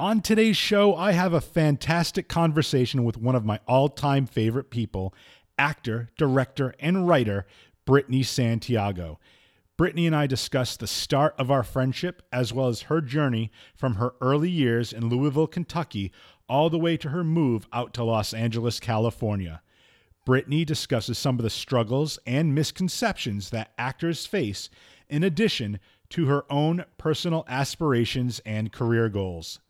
On today's show, I have a fantastic conversation with one of my all time favorite people, actor, director, and writer, Brittany Santiago. Brittany and I discuss the start of our friendship as well as her journey from her early years in Louisville, Kentucky, all the way to her move out to Los Angeles, California. Brittany discusses some of the struggles and misconceptions that actors face, in addition to her own personal aspirations and career goals.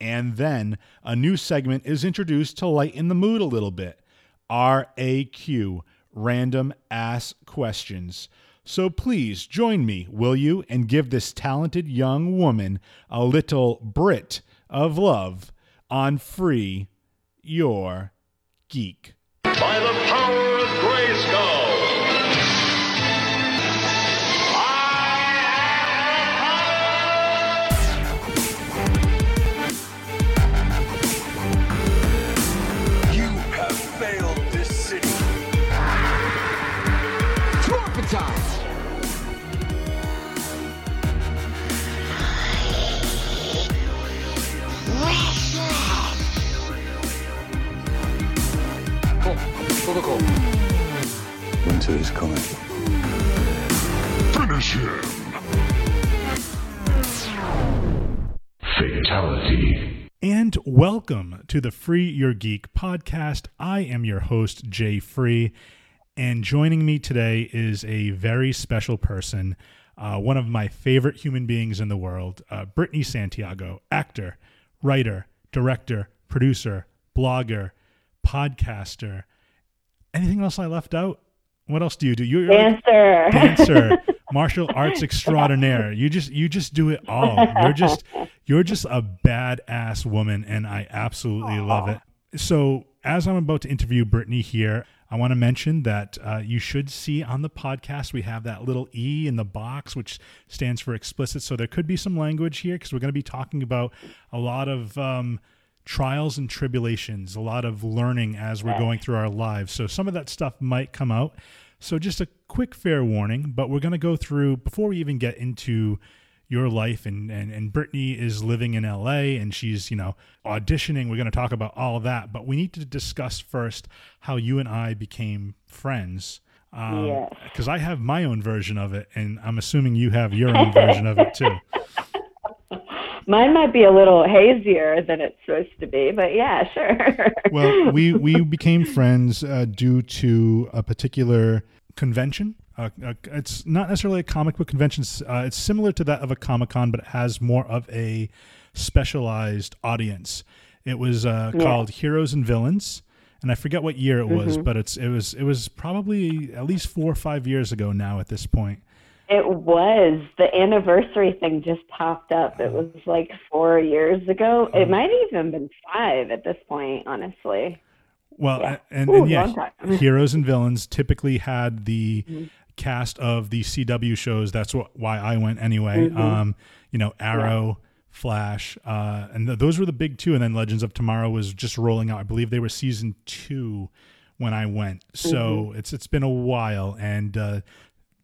And then a new segment is introduced to lighten the mood a little bit RAQ, Random Ass Questions. So please join me, will you, and give this talented young woman a little Brit of love on Free Your Geek. By the power of Grayskull. Winter is coming. Finish him. Fatality. And welcome to the Free Your Geek podcast. I am your host, Jay Free, and joining me today is a very special person, uh, one of my favorite human beings in the world, uh, Brittany Santiago, actor, writer, director, producer, blogger, podcaster. Anything else I left out? What else do you do? You're like- Dancer. dancer, martial arts extraordinaire. You just you just do it all. You're just you're just a badass woman, and I absolutely love it. So as I'm about to interview Brittany here, I want to mention that uh, you should see on the podcast we have that little E in the box, which stands for explicit. So there could be some language here because we're going to be talking about a lot of. Um, trials and tribulations, a lot of learning as we're going through our lives. So some of that stuff might come out. So just a quick fair warning, but we're going to go through before we even get into your life and, and and Brittany is living in LA and she's, you know, auditioning. We're going to talk about all that, but we need to discuss first how you and I became friends. Um, Yes. Because I have my own version of it, and I'm assuming you have your own version of it too. Mine might be a little hazier than it's supposed to be, but yeah, sure. well, we we became friends uh, due to a particular convention. Uh, uh, it's not necessarily a comic book convention. It's, Uh, it's similar to that of a comic con, but it has more of a specialized audience. It was uh, Yeah. called Heroes and Villains, and I forget what year it was, but it's it was it was probably at least four or five years ago now. At this point, it was. The anniversary thing just popped up. It was like four years ago. Uh-huh. It might even been five at this point, honestly. Well, Yeah. and, Ooh, and yeah. Mm-hmm. heroes and villains typically had the cast of the CW shows. That's what why I went anyway. Mm-hmm. Um, you know, Arrow, Flash, uh, and th- those were the big two. And then Legends of Tomorrow was just rolling out. I believe they were season two when I went. So Mm-hmm. it's it's been a while. And uh,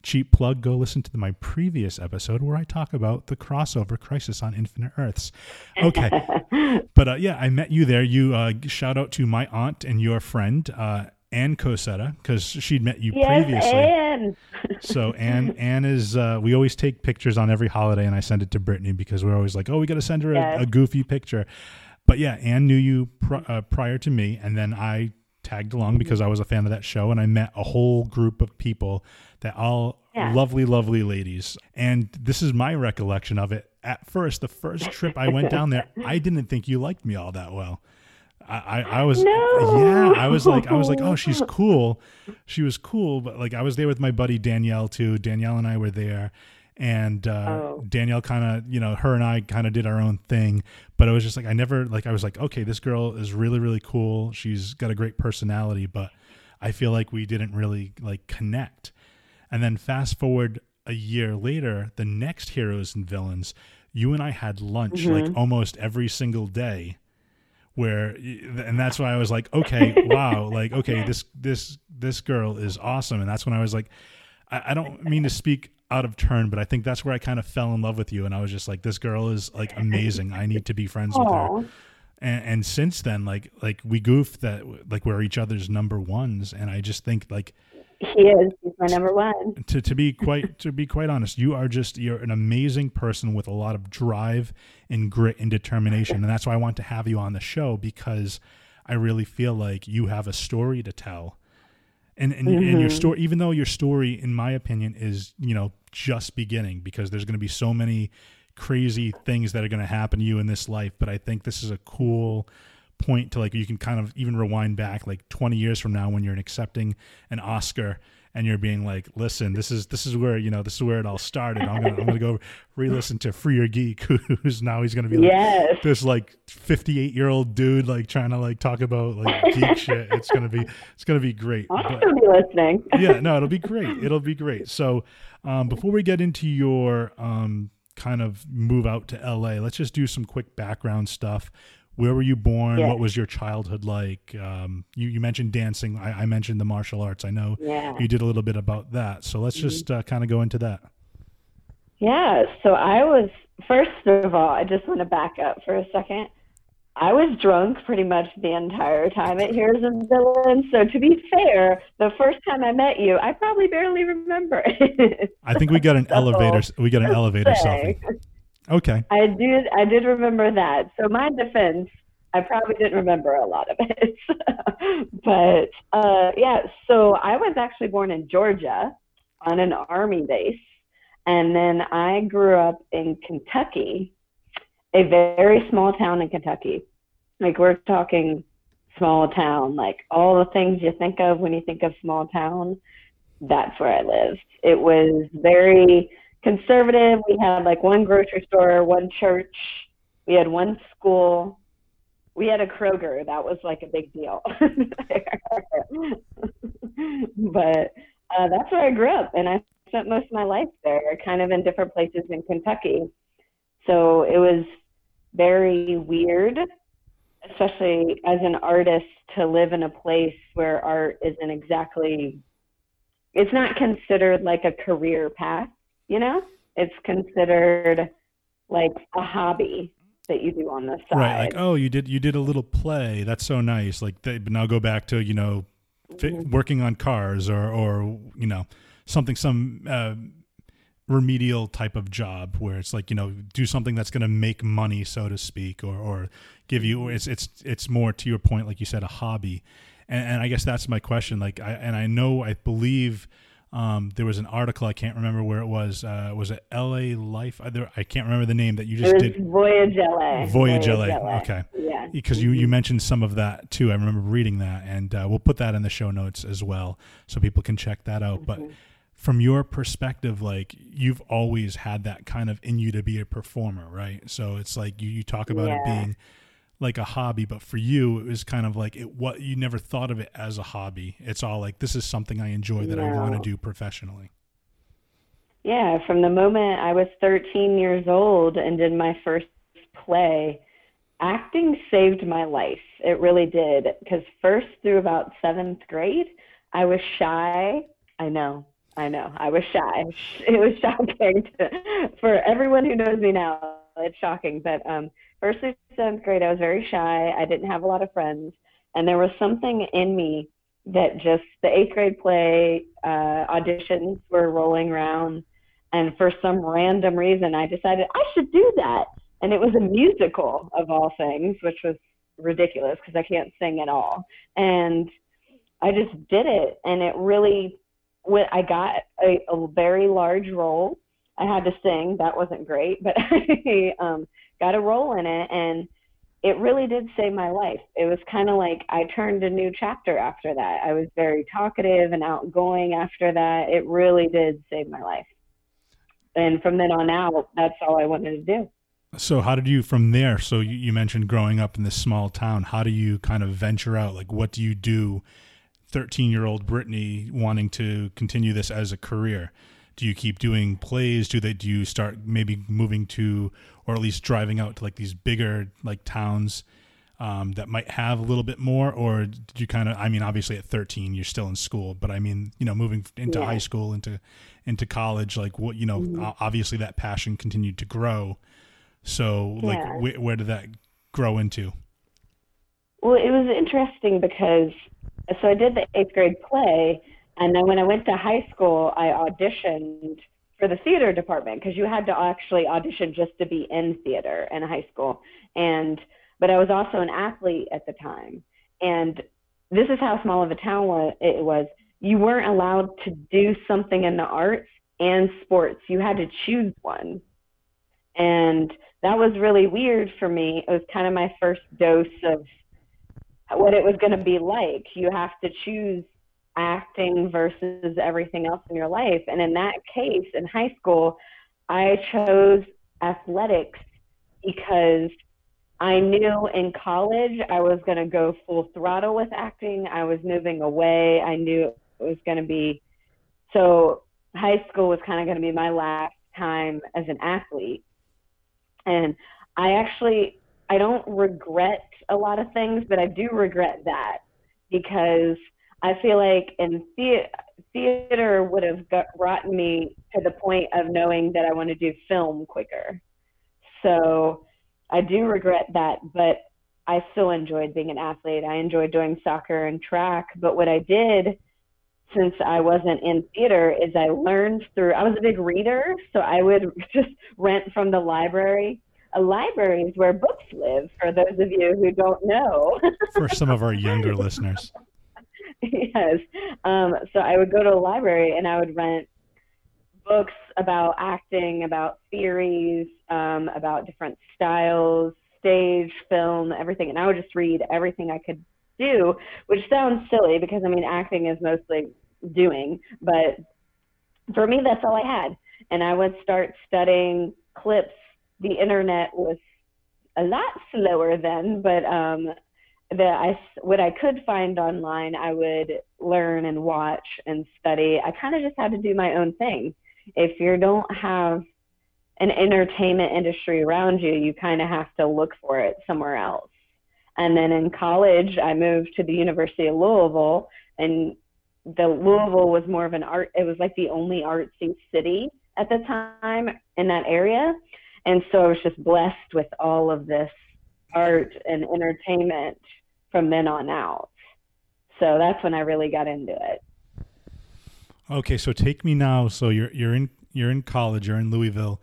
cheap plug, go listen to my previous episode where I talk about the crossover Crisis on Infinite Earths. Okay. But uh, yeah, I met you there. You uh, shout out to my aunt and your friend uh, Ann Cosetta because she'd met you Yes, previously. and So Ann Ann is uh, we always take pictures on every holiday, and I send it to Brittany because we're always like, oh, we got to send her a, Yes. a goofy picture. But yeah, Ann knew you pr- uh, prior to me, and then I tagged along because I was a fan of that show, and I met a whole group of people that all Yeah. lovely, lovely ladies. And this is my recollection of it. At first, the first trip I went down there, I didn't think you liked me all that well. I, I, I was No. yeah I was like I was like oh she's cool she was cool but like I was there with my buddy Danielle too Danielle and I were there and uh, Oh. Danielle kind of you know her and I kind of did our own thing but it was just like I never like I was like okay this girl is really really cool she's got a great personality but I feel like we didn't really like connect and then fast forward a year later the next heroes and villains you and I had lunch like mm-hmm. almost every single day where and that's why I was like okay wow like okay this this this girl is awesome and that's when I was like I, I don't mean to speak out of turn, but I think that's where I kind of fell in love with you, and I was just like, this girl is like amazing. I need to be friends with her. And, and since then, like like we goofed that like we're each other's number ones, and I just think like He is. He's my number one. to, to be quite to be quite honest, you are just you're an amazing person with a lot of drive and grit and determination, and that's why I want to have you on the show because I really feel like you have a story to tell, and and, and your mm-hmm. story, even though your story, in my opinion, is you know just beginning because there's going to be so many crazy things that are going to happen to you in this life, but I think this is a cool point to like you can kind of even rewind back like 20 years from now when you're accepting an Oscar and you're being like, listen, this is this is where you know this is where it all started. I'm gonna I'm gonna go re-listen to Free Your Geek, who's now he's gonna be like Yes. this like 58 year old dude like trying to like talk about like geek shit. It's gonna be it's gonna be great. I'll But- be listening. yeah, no, it'll be great. It'll be great. So, um, before we get into your um, kind of move out to LA, let's just do some quick background stuff. Where were you born? Yeah. What was your childhood like? Um, you, you mentioned dancing. I, I mentioned the martial arts. I know Yeah. you did a little bit about that. So let's just uh, kind of go into that. Yeah, so I was first of all, I just want to back up for a second. I was drunk pretty much the entire time at Heroes and Villains. So to be fair, the first time I met you, I probably barely remember it. I think we got an all. elevator. We got an elevator selfie. Okay. I did I did remember that. So my defense, I probably didn't remember a lot of it. but uh yeah, so I was actually born in Georgia on an army base. And then I grew up in Kentucky, a very small town in Kentucky. Like we're talking small town, like all the things you think of when you think of small town, that's where I lived. It was very conservative. We had like one grocery store, one church, we had one school, we had a Kroger. That was like a big deal. but uh, that's where I grew up, and I spent most of my life there, kind of in different places in Kentucky. So it was very weird, especially as an artist, to live in a place where art isn't exactly. It's not considered like a career path, you know. It's considered like a hobby that you do on the side. Right. Like, oh, you did you did a little play. That's so nice. Like, they, but now go back to you know, fi- Mm-hmm. working on cars or or you know, something some uh, remedial type of job where it's like you know, do something that's going to make money, so to speak, or or give you. Mm-hmm. It's it's it's more to your point, like you said, a hobby. And, and I guess that's my question. Like, I and I know I believe. Um, there was an article I can't remember where it was. Uh, was it L.A. Life? I, there, I can't remember the name that you just did. Voyage LA. Voyage LA. Okay. Yeah. because you, you mentioned some of that too. I remember reading that, and uh, we'll put that in the show notes as well, so people can check that out. But from your perspective, like you've always had that kind of in you to be a performer, right? So it's like you, you talk about it being like a hobby, but for you, it was kind of like it. What you never thought of it as a hobby. It's all like this is something I enjoy that I want to do professionally. Yeah, from the moment I was 13 years old and did my first play, acting saved my life. It really did. Because first through about seventh grade, I was shy. I know, I know, I was shy. It was shocking to, for everyone who knows me now. It's shocking, but um, first through seventh grade, I was very shy. I didn't have a lot of friends, and there was something in me that just the eighth grade play uh, auditions were rolling around, and for some random reason, I decided I should do that. And it was a musical of all things, which was ridiculous because I can't sing at all. And I just did it, and it really. I got a, a very large role, I had to sing. That wasn't great, but I um, got a role in it, and it really did save my life. It was kind of like I turned a new chapter after that. I was very talkative and outgoing after that. It really did save my life. And from then on out, that's all I wanted to do. So how did you from there? So you, mentioned growing up in this small town. How do you kind of venture out? Like, what do you do? Thirteen-year-old Brittany wanting to continue this as a career. Do you keep doing plays? Do they? Do you start maybe moving to, or at least driving out to like these bigger like towns um, that might have a little bit more? Or did you kind of? I mean, obviously at thirteen you're still in school, but I mean, you know, moving into Yeah. high school into into college, like what you know, Mm-hmm. obviously that passion continued to grow. So, like, Yeah. wh- where did that grow into? Well, it was interesting because so I did the eighth grade play, and then when I went to high school, I auditioned for the theater department because you had to actually audition just to be in theater in high school. And but I was also an athlete at the time, and this is how small of a town wa- it was. You weren't allowed to do something in the arts and sports. You had to choose one. And that was really weird for me. It was kind of my first dose of what it was going to be like. You have to choose acting versus everything else in your life. And in that case, in high school, I chose athletics because I knew in college I was going to go full throttle with acting. I was moving away. I knew it was going to be so high school was kind of going to be my last time as an athlete. And I actually I don't regret a lot of things, but I do regret that because I feel like in the- theater would have got, brought me to the point of knowing that I want to do film quicker. So I do regret that, but I still enjoyed being an athlete. I enjoyed doing soccer and track, but what I did since I wasn't in theater is I learned through I was a big reader, so I would just rent from the library. A library is where books live for those of you who don't know. For some of our younger listeners, yes. Um, so I would go to a library and I would rent books about acting, about theories, um, about different styles, stage, film, everything. And I would just read everything I could do, which sounds silly because I mean, acting is mostly doing, but for me, that's all I had. And I would start studying clips. The internet was a lot slower then, but um, that I what I could find online, I would learn and watch and study. I kind of just had to do my own thing. If you don't have an entertainment industry around you, you kind of have to look for it somewhere else. And then in college, I moved to the University of Louisville, and the Louisville was more of an art. It was like the only artsy city at the time in that area, and so I was just blessed with all of this art and entertainment from then on out. So that's when I really got into it. okay. So take me now. So you're you're in you're in college. You're in Louisville.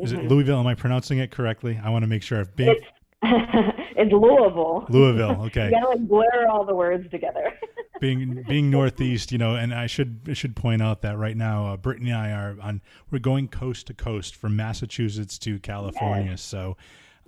Is it Louisville? Am I pronouncing it correctly? I want to make sure. I've been It's it's Louisville. Louisville. Okay. You gotta like blur all the words together. being being northeast, you know, and I should I should point out that right now, uh, Brittany and I are on we're going coast to coast from Massachusetts to California. So,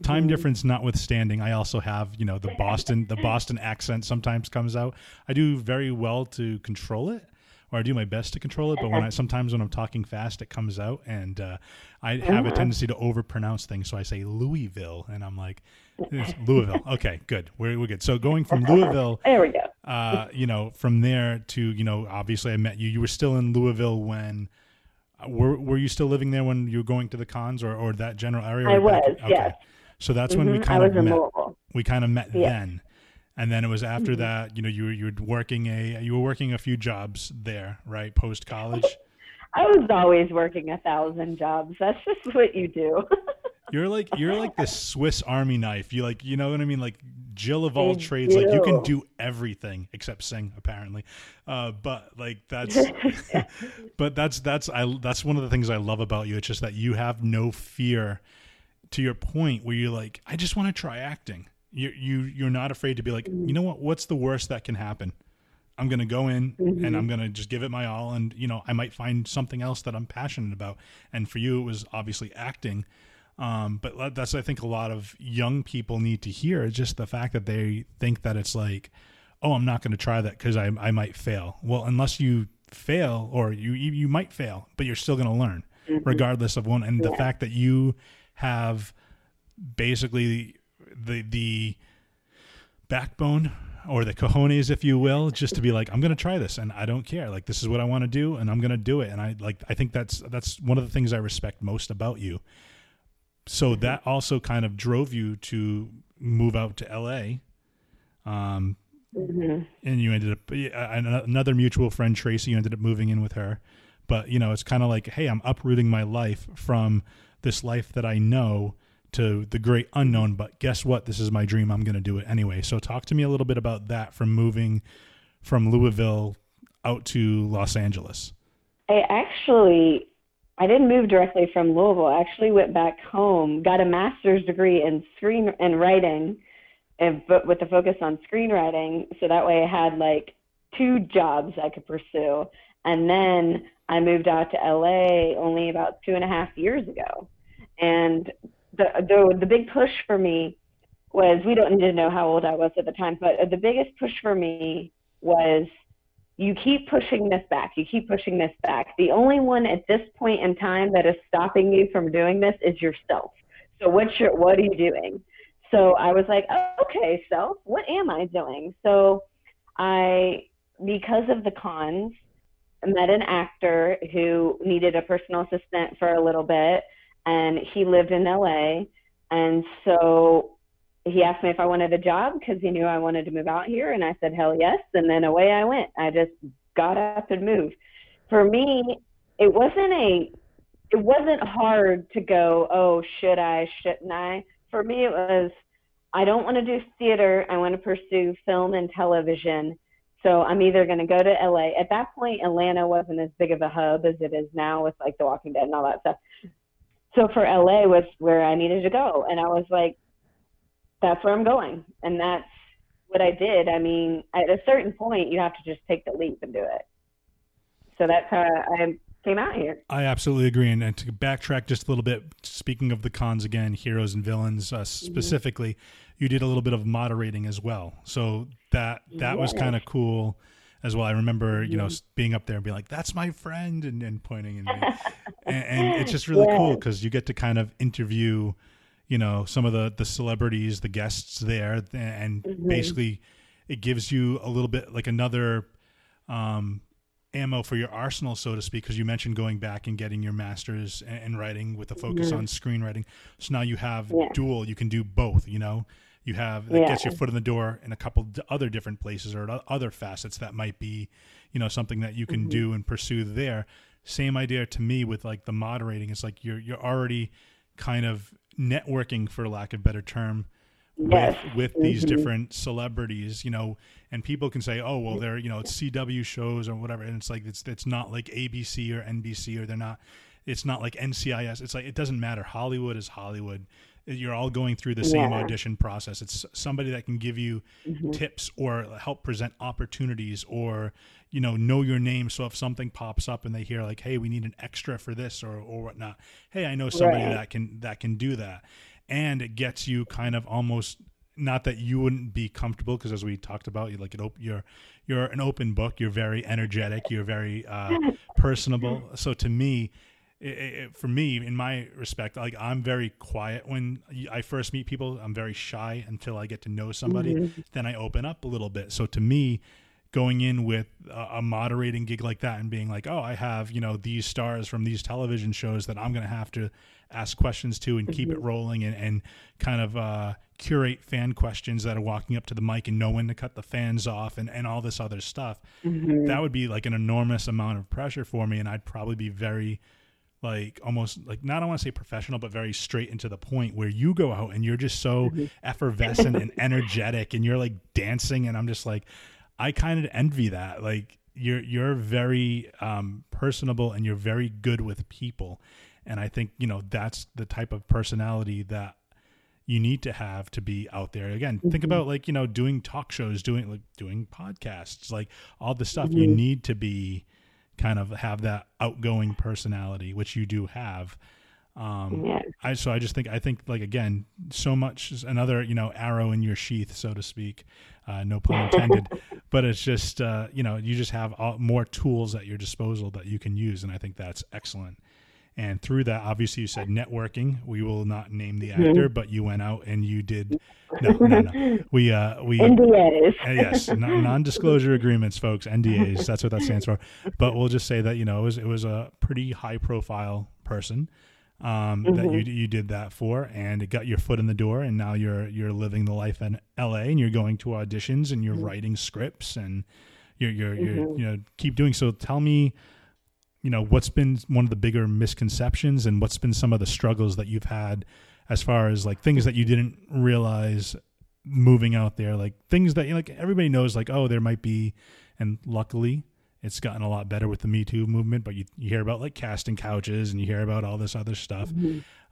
time difference notwithstanding, I also have you know the Boston the Boston accent sometimes comes out. I do very well to control it. Or I do my best to control it, but when I sometimes when I'm talking fast, it comes out, and uh, I have a tendency to overpronounce things. So I say Louisville, and I'm like, Louisville. Okay, good, we're, we're good. So going from Louisville there we go. uh, you know, from there to you know, obviously I met you. You were still in Louisville when. Uh, were Were you still living there when you were going to the cons or, or that general area? I back- was, yes. So that's when we Mhm, I kind of met. We kind of met Yeah. then, and then it was after Mm-hmm. that. You know, you were you were working a you were working a few jobs there, right? Post college. I was always working a thousand jobs. That's just what you do. You're like you're like this Swiss Army knife. You like you know what I mean? Like Jill of all I trades. Like you can do. do everything except sing, apparently. Uh, but like that's but that's that's I that's one of the things I love about you. It's just that you have no fear. To your point, where you're like, I just want to try acting. You you you're not afraid to be like, mm-hmm. you know what? What's the worst that can happen? I'm gonna go in and mm-hmm. I'm gonna just give it my all, and you know I might find something else that I'm passionate about. And for you, it was obviously acting. Um, but that's I think a lot of young people need to hear just the fact that they think that it's like, oh, I'm not going to try that because I I might fail. Well, unless you fail, or you you, you might fail, but you're still going to learn mm-hmm. regardless of one. And the fact that you have basically the the backbone or the cojones, if you will, just to be like, I'm going to try this and I don't care. Like, this is what I want to do and I'm going to do it. And I like, I think that's, that's one of the things I respect most about you. So that also kind of drove you to move out to LA. Um, and you ended up, another mutual friend, Tracy, you ended up moving in with her. but you know, it's kind of like, hey, I'm uprooting my life from this life that I know to the great unknown. But guess what? This is my dream. I'm going to do it anyway. So talk to me a little bit about that from moving from Louisville out to Los Angeles. I actually I didn't move directly from Louisville. I actually went back home, got a master's degree in screen and writing, and but with the focus on screenwriting. So that way I had like two jobs I could pursue. And then I moved out to LA only about two and a half years ago. And the the the big push for me was we don't need to know how old I was at the time, but the biggest push for me was you keep pushing this back. You keep pushing this back. The only one at this point in time that is stopping you from doing this is yourself. So what's your what are you doing? So I was like, okay, self, what am I doing? So I because of the cons, met an actor who needed a personal assistant for a little bit and he lived in LA and so he asked me if I wanted a job because he knew I wanted to move out here, and I said hell yes, and then away I went. I just got up and moved. For me, it wasn't a, it wasn't hard to go. Oh, should I? Shouldn't I? For me, it was. I don't want to do theater. I want to pursue film and television. So I'm either going to go to LA. At that point, Atlanta wasn't as big of a hub as it is now with like The Walking Dead and all that stuff. So for LA was where I needed to go, and I was like, that's where I'm going. And that's what I did. I mean, at a certain point, you have to just take the leap and do it. So that's how I came out here. I absolutely agree. And, and to backtrack just a little bit, speaking of the cons again, heroes and villains uh, mm-hmm. specifically, mm-hmm. you did a little bit of moderating as well. So that that was kind of cool as well. I remember, you know, mm-hmm. being up there and being like, "That's my friend," and, and pointing and, and, and it's just really cool because you get to kind of interview you know some of the the celebrities the guests there and mm-hmm. basically it gives you a little bit like another um, ammo for your arsenal so to speak because you mentioned going back and getting your masters in writing with a focus mm-hmm. on screenwriting so now you have yeah. dual you can do both you know you have that yeah. gets your foot in the door in a couple other different places or other facets that might be you know something that you can mm-hmm. do and pursue there. Same idea to me with like the moderating. It's like you're you're already kind of networking for lack of better term with with mm-hmm. these different celebrities you know and people can say oh well they're you know it's cw shows or whatever and it's like it's it's not like abc or nbc or they're not it's not like ncis it's like it doesn't matter. Hollywood is hollywood you're all going through the same yeah. audition process. It's somebody that can give you mm-hmm. tips or help present opportunities or you know know your name. So if something pops up and they hear like, "Hey, we need an extra for this" or or whatnot, hey, I know somebody right. that can that can do that, and it gets you kind of almost not that you wouldn't be comfortable because as we talked about you like it op- you're you're an open book you're very energetic you're very uh, personable so to me it, it, for me, in my respect, like I'm very quiet when I first meet people. I'm very shy until I get to know somebody. Mm-hmm. Then I open up a little bit. So to me, going in with a, a, moderating gig like that and being like, oh, I have you know these stars from these television shows that I'm going to have to ask questions to and mm-hmm. keep it mm-hmm. rolling and, and kind of uh, curate fan questions that are walking up to the mic and know when to cut the fans off and, and all this other stuff. Mm-hmm. That would be like an enormous amount of pressure for me, and I'd probably be very like almost like not I want to say professional, but very straight into the point where you go out and you're just so mm-hmm. effervescent and energetic and you're like dancing and I'm just like I kind of envy that. Like you're you're very um, personable and you're very good with people. And I think, you know, that's the type of personality that you need to have to be out there. Again, mm-hmm. think about like, you know, doing talk shows, doing like doing podcasts, like all the stuff mm-hmm. you need to be kind of have that outgoing personality, which you do have. Um. I so I just think I think like again, so much another you know arrow in your sheath, so to speak. Uh, no pun intended, but it's just uh, you know you just have all, more tools at your disposal that you can use, and I think that's excellent. And through that, obviously, you said networking. We will not name the mm-hmm. actor, mm-hmm. but you went out and you did. No, no, no. We uh, we NDAs. Uh, yes, non-disclosure agreements, folks. NDAs. That's what that stands for. But we'll just say that you know it was it was a pretty high-profile person um, mm-hmm. that you you did that for, and it got your foot in the door, and now you're you're living the life in L.A. and you're going to auditions and you're mm-hmm. writing scripts and you're you're, you're mm-hmm. you know keep doing so. Tell me you know, what's been one of the bigger misconceptions and what's been some of the struggles that you've had as far as like things that you didn't realize moving out there, like things that like everybody knows, like oh, there might be, and luckily it's gotten a lot better with the Me Too movement. But you, you hear about like casting couches and you hear about all this other stuff.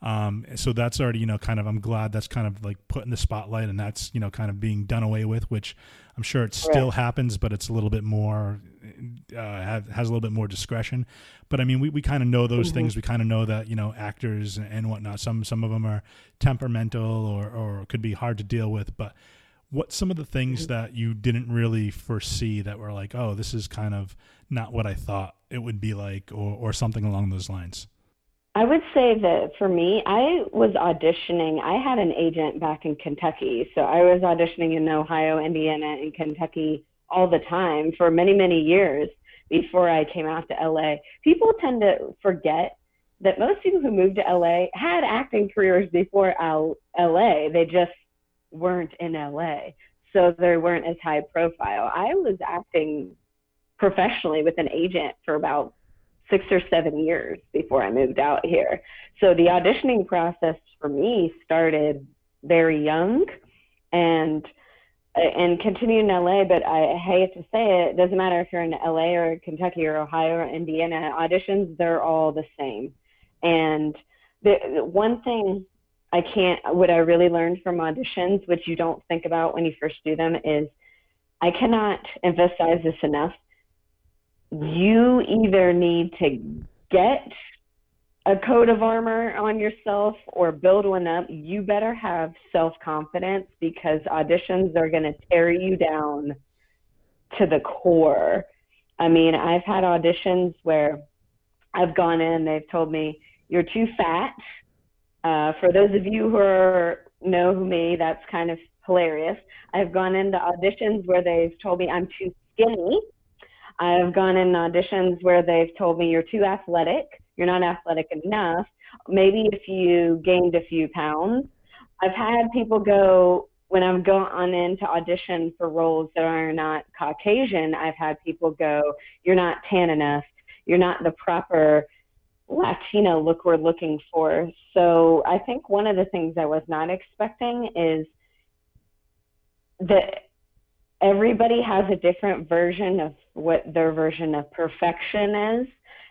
Um, so that's already you know kind of I'm glad that's kind of like put in the spotlight and that's you know kind of being done away with, which I'm sure it still happens, but it's a little bit more uh, have, has a little bit more discretion. But I mean, we, we kind of know those things. We kind of know that you know actors and, and whatnot. Some some of them are temperamental or or could be hard to deal with. But what some of the things mm-hmm. that you didn't really foresee that were like, oh, this is kind of not what I thought it would be like, or or something along those lines. I would say that for me, I was auditioning. I had an agent back in Kentucky. So I was auditioning in Ohio, Indiana, and Kentucky all the time for many, many years before I came out to LA. People tend to forget that most people who moved to LA had acting careers before LA. They just weren't in LA. So they weren't as high profile. I was acting professionally with an agent for about six or seven years before I moved out here. So the auditioning process for me started very young and and continued in LA, but I hate to say it, it doesn't matter if you're in LA or Kentucky or Ohio or Indiana, auditions, they're all the same. And the, the one thing I can't, what I really learned from auditions, which you don't think about when you first do them, is I cannot emphasize this enough you either need to get a coat of armor on yourself or build one up, you better have self confidence because auditions are going to tear you down to the core. I mean, I've had auditions where I've gone in, they've told me, you're too fat. Uh, for those of you who are, know me, that's kind of hilarious. I've gone into auditions where they've told me I'm too skinny I've gone in auditions where they've told me you're too athletic, you're not athletic enough. Maybe if you gained a few pounds. I've had people go when I've gone in to audition for roles that are not Caucasian. I've had people go, "You're not tan enough. You're not the proper Latino look we're looking for." So I think one of the things I was not expecting is that everybody has a different version of what their version of perfection is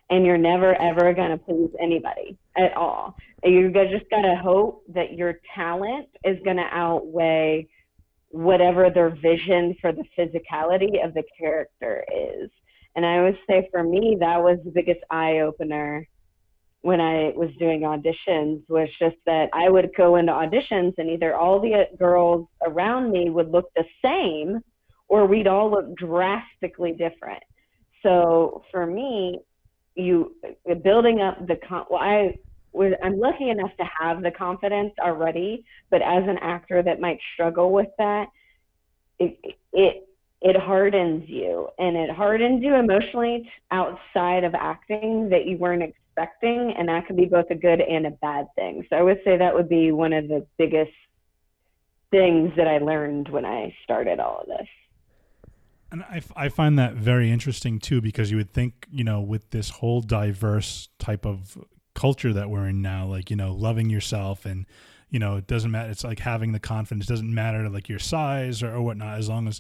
and you're never ever going to please anybody at all you just got to hope that your talent is going to outweigh whatever their vision for the physicality of the character is and i would say for me that was the biggest eye opener when I was doing auditions was just that I would go into auditions and either all the girls around me would look the same or we'd all look drastically different. So for me, you building up the con- well, I was I'm lucky enough to have the confidence already, but as an actor that might struggle with that, it it it hardens you and it hardens you emotionally outside of acting that you weren't expecting and that can be both a good and a bad thing so i would say that would be one of the biggest things that i learned when i started all of this and I, I find that very interesting too, because you would think, you know, with this whole diverse type of culture that we're in now, like, you know, loving yourself and, you know, it doesn't matter. It's like having the confidence, it doesn't matter like your size or, or whatnot, as long as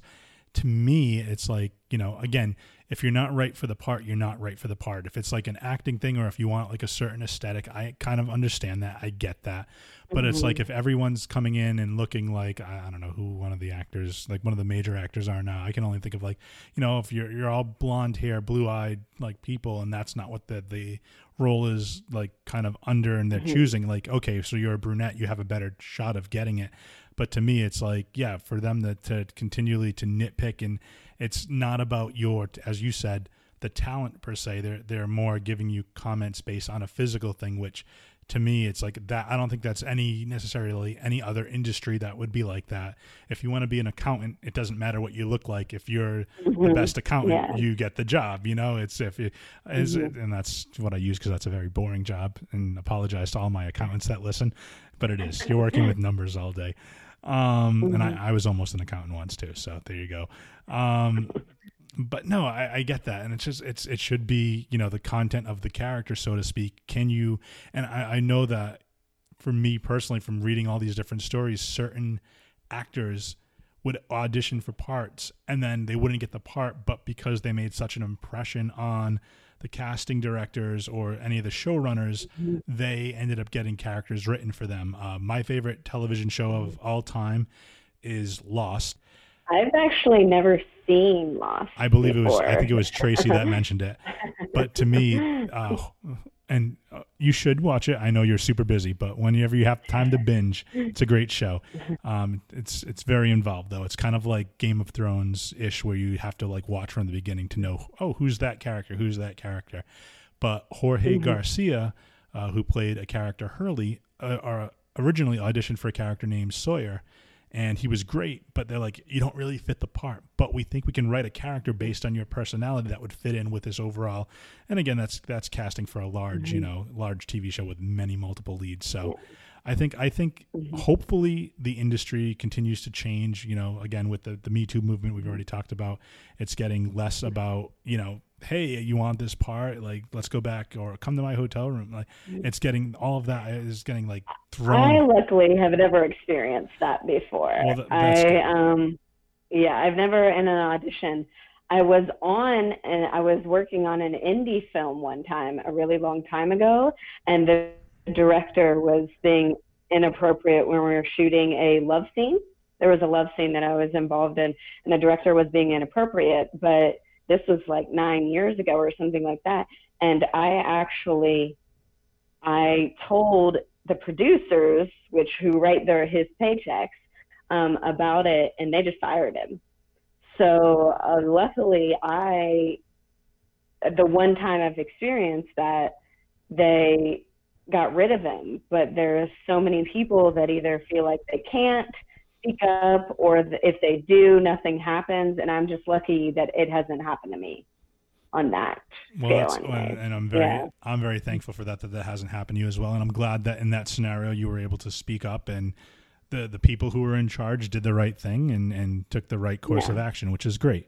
to me, it's like, you know, again, if you're not right for the part, you're not right for the part. If it's like an acting thing or if you want like a certain aesthetic, I kind of understand that. I get that. But mm-hmm. it's like if everyone's coming in and looking like I don't know who one of the actors, like one of the major actors are now. I can only think of like, you know, if you're you're all blonde hair, blue eyed like people and that's not what the the role is like kind of under and they're mm-hmm. choosing like okay, so you're a brunette, you have a better shot of getting it. But to me it's like, yeah, for them to, to continually to nitpick and it's not about your as you said the talent per se they're they're more giving you comments based on a physical thing which to me it's like that i don't think that's any necessarily any other industry that would be like that if you want to be an accountant it doesn't matter what you look like if you're mm-hmm. the best accountant yeah. you get the job you know it's if you is mm-hmm. and that's what i use because that's a very boring job and apologize to all my accountants that listen but it is you're working with numbers all day um, mm-hmm. and I, mm-hmm. I, was almost an accountant once too. So there you go. Um, but no, I, I get that, and it's just it's it should be you know the content of the character, so to speak. Can you? And I, I know that for me personally, from reading all these different stories, certain actors would audition for parts and then they wouldn't get the part, but because they made such an impression on the casting directors or any of the showrunners, they ended up getting characters written for them. Uh, my favorite television show of all time is Lost. I've actually never seen Lost. I believe it was. I think it was Tracy that mentioned it. But to me, uh, and uh, you should watch it. I know you're super busy, but whenever you have time to binge, it's a great show. Um, it's it's very involved though. It's kind of like Game of Thrones ish, where you have to like watch from the beginning to know, oh, who's that character? Who's that character? But Jorge Garcia, uh, who played a character Hurley, uh, uh, originally auditioned for a character named Sawyer and he was great but they're like you don't really fit the part. But we think we can write a character based on your personality that would fit in with this overall. And again that's that's casting for a large you mm-hmm. know large tv show with many multiple leads. So i think i think mm-hmm. hopefully the industry continues to change you know again with the the me too movement we've already talked about it's getting less mm-hmm. about you know hey you want this part like let's go back or come to my hotel room like mm-hmm. it's getting all of that is getting like thrown I luckily have never experienced that before. Well, th- that's I good. um yeah, I've never in an audition. I was on and I was working on an indie film one time a really long time ago and the director was being inappropriate when we were shooting a love scene. There was a love scene that I was involved in and the director was being inappropriate, but this was like 9 years ago or something like that and I actually I told the producers, which who write their his paychecks, um, about it, and they just fired him. So uh, luckily, I the one time I've experienced that they got rid of him. But there's so many people that either feel like they can't speak up, or if they do, nothing happens. And I'm just lucky that it hasn't happened to me on that Well, that's, well, and I'm very, Yeah. I'm very thankful for that that that hasn't happened to you as well, and I'm glad that in that scenario you were able to speak up and the the people who were in charge did the right thing and and took the right course of action, which is great.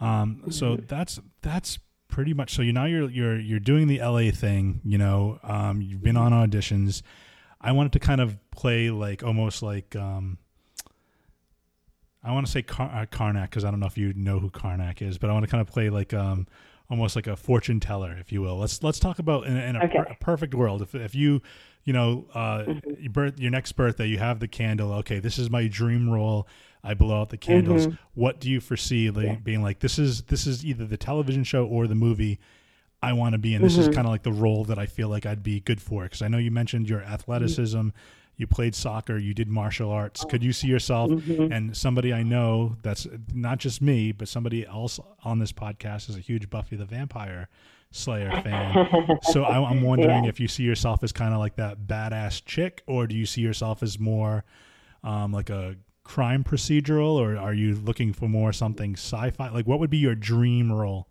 Um, so Mm-hmm. that's that's pretty much. So you now you're you're you're doing the LA thing. You know, um, you've been on auditions. I wanted to kind of play like almost like um, I want to say Car- uh, Carnac because I don't know if you know who Carnac is, but I want to kind of play like um, almost like a fortune teller, if you will. Let's let's talk about in, a- in a, per- a perfect world. If if you you know uh, your birth your next birthday, you have the candle. Okay, this is my dream role. I blow out the candles. Mm-hmm. What do you foresee like, being like? This is this is either the television show or the movie. I want to be in. This is mm-hmm. kind of like the role that I feel like I'd be good for. Because I know you mentioned your athleticism, you played soccer, you did martial arts. Could you see yourself mm-hmm. and somebody I know that's not just me, but somebody else on this podcast is a huge Buffy the Vampire Slayer fan. so I, I'm wondering if you see yourself as kind of like that badass chick, or do you see yourself as more um, like a crime procedural, or are you looking for more something sci-fi? Like, what would be your dream role?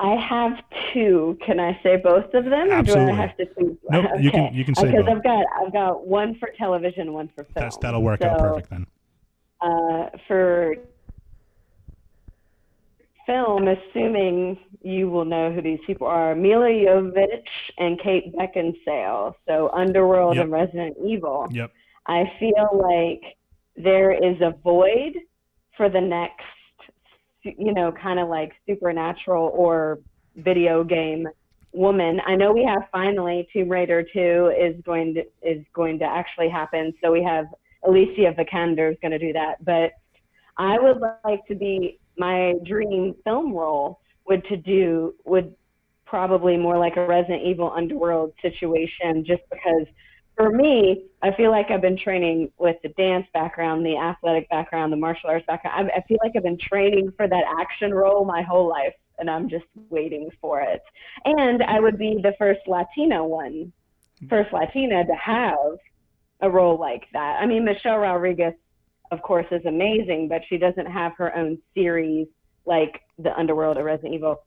I have two. Can I say both of them, Absolutely. or do I have to choose? Nope, you can- you can say because both. I've got I've got one for television, one for film. That's that'll work out perfect then. Uh, for film, assuming you will know who these people are, Milla Jovovich and Kate Beckinsale. So Underworld Yep. and Resident Evil. Yep. I feel like there is a void for the next, you know, kind of like supernatural or video game woman. I know we have finally Tomb Raider 2 is going to is going to actually happen. So we have Alicia Vikander is going to do that, but I would like to be my dream film role would to do would probably more like a Resident Evil Underworld situation just because for me, I feel like I've been training with the dance background, the athletic background, the martial arts background. I, I feel like I've been training for that action role my whole life, and I'm just waiting for it. And I would be the first Latina one, first Latina to have a role like that. I mean, Michelle Rodriguez, of course, is amazing, but she doesn't have her own series like the Underworld or Resident Evil.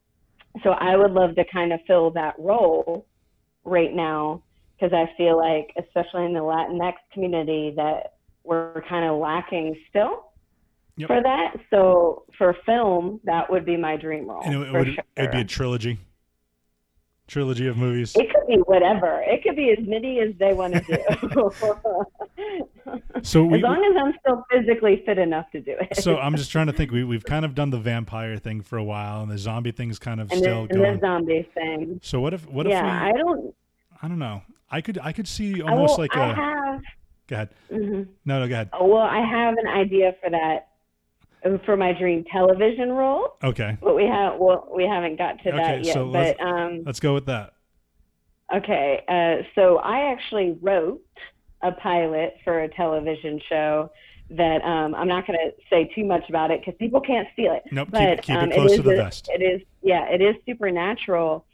So I would love to kind of fill that role right now because I feel like, especially in the Latinx community, that we're kind of lacking still. Yep. for that. So for film, that would be my dream role. And it, it would sure. it'd be a trilogy. Trilogy of movies. It could be whatever. It could be as many as they want to do. So we, as long as I'm still physically fit enough to do it. so I'm just trying to think. We we've kind of done the vampire thing for a while, and the zombie thing's kind of and still the, and going. the zombie thing. So what if what yeah, if we? I don't. I don't know. I could I could see almost will- like I a. have. Go ahead. mhm. No, no, go ahead. Oh, Well, I have an idea for that uh, for my dream television role, Okay, but we have well, we haven't got to Okay, that yet. so but let's- um, let's go with that. okay, uh, so I actually wrote a pilot for a television show that um, I'm not going to say too much about it because people can't steal it. Nope, keep- but keep it um, close is to the a- vest. It is, yeah, it is supernatural,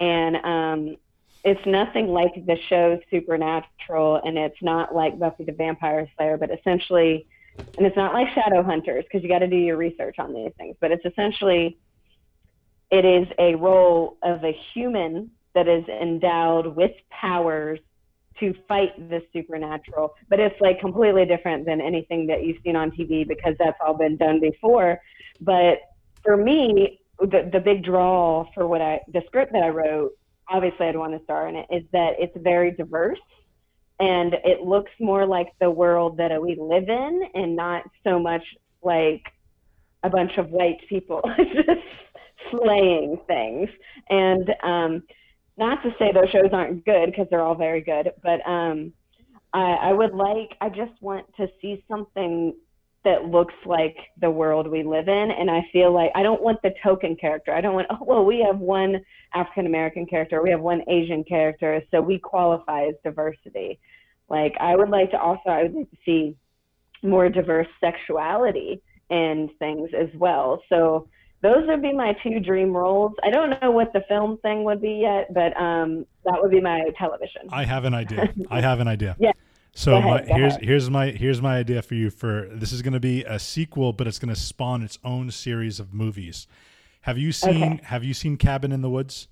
and um, it's nothing like the show Supernatural, and it's not like Buffy the Vampire Slayer, but essentially, and it's not like Shadowhunters because you got to do your research on these things, but it's essentially, it is a role of a human that is endowed with powers to fight the supernatural, but it's like completely different than anything that you've seen on TV because that's all been done before. But for me, the the big draw for what I the script that I wrote, obviously I'd want to star in it, is that it's very diverse and it looks more like the world that we live in and not so much like a bunch of white people just slaying things. And um not to say those shows aren't good because they're all very good, but um, I, I would like, I just want to see something that looks like the world we live in. And I feel like I don't want the token character. I don't want, oh, well, we have one African American character, we have one Asian character, so we qualify as diversity. Like, I would like to also, I would like to see more diverse sexuality and things as well. So, those would be my two dream roles. I don't know what the film thing would be yet, but um, that would be my television. I have an idea. I have an idea. Yeah. So ahead, my, here's ahead. here's my here's my idea for you for this is going to be a sequel, but it's going to spawn its own series of movies. Have you seen Okay. Have you seen Cabin in the Woods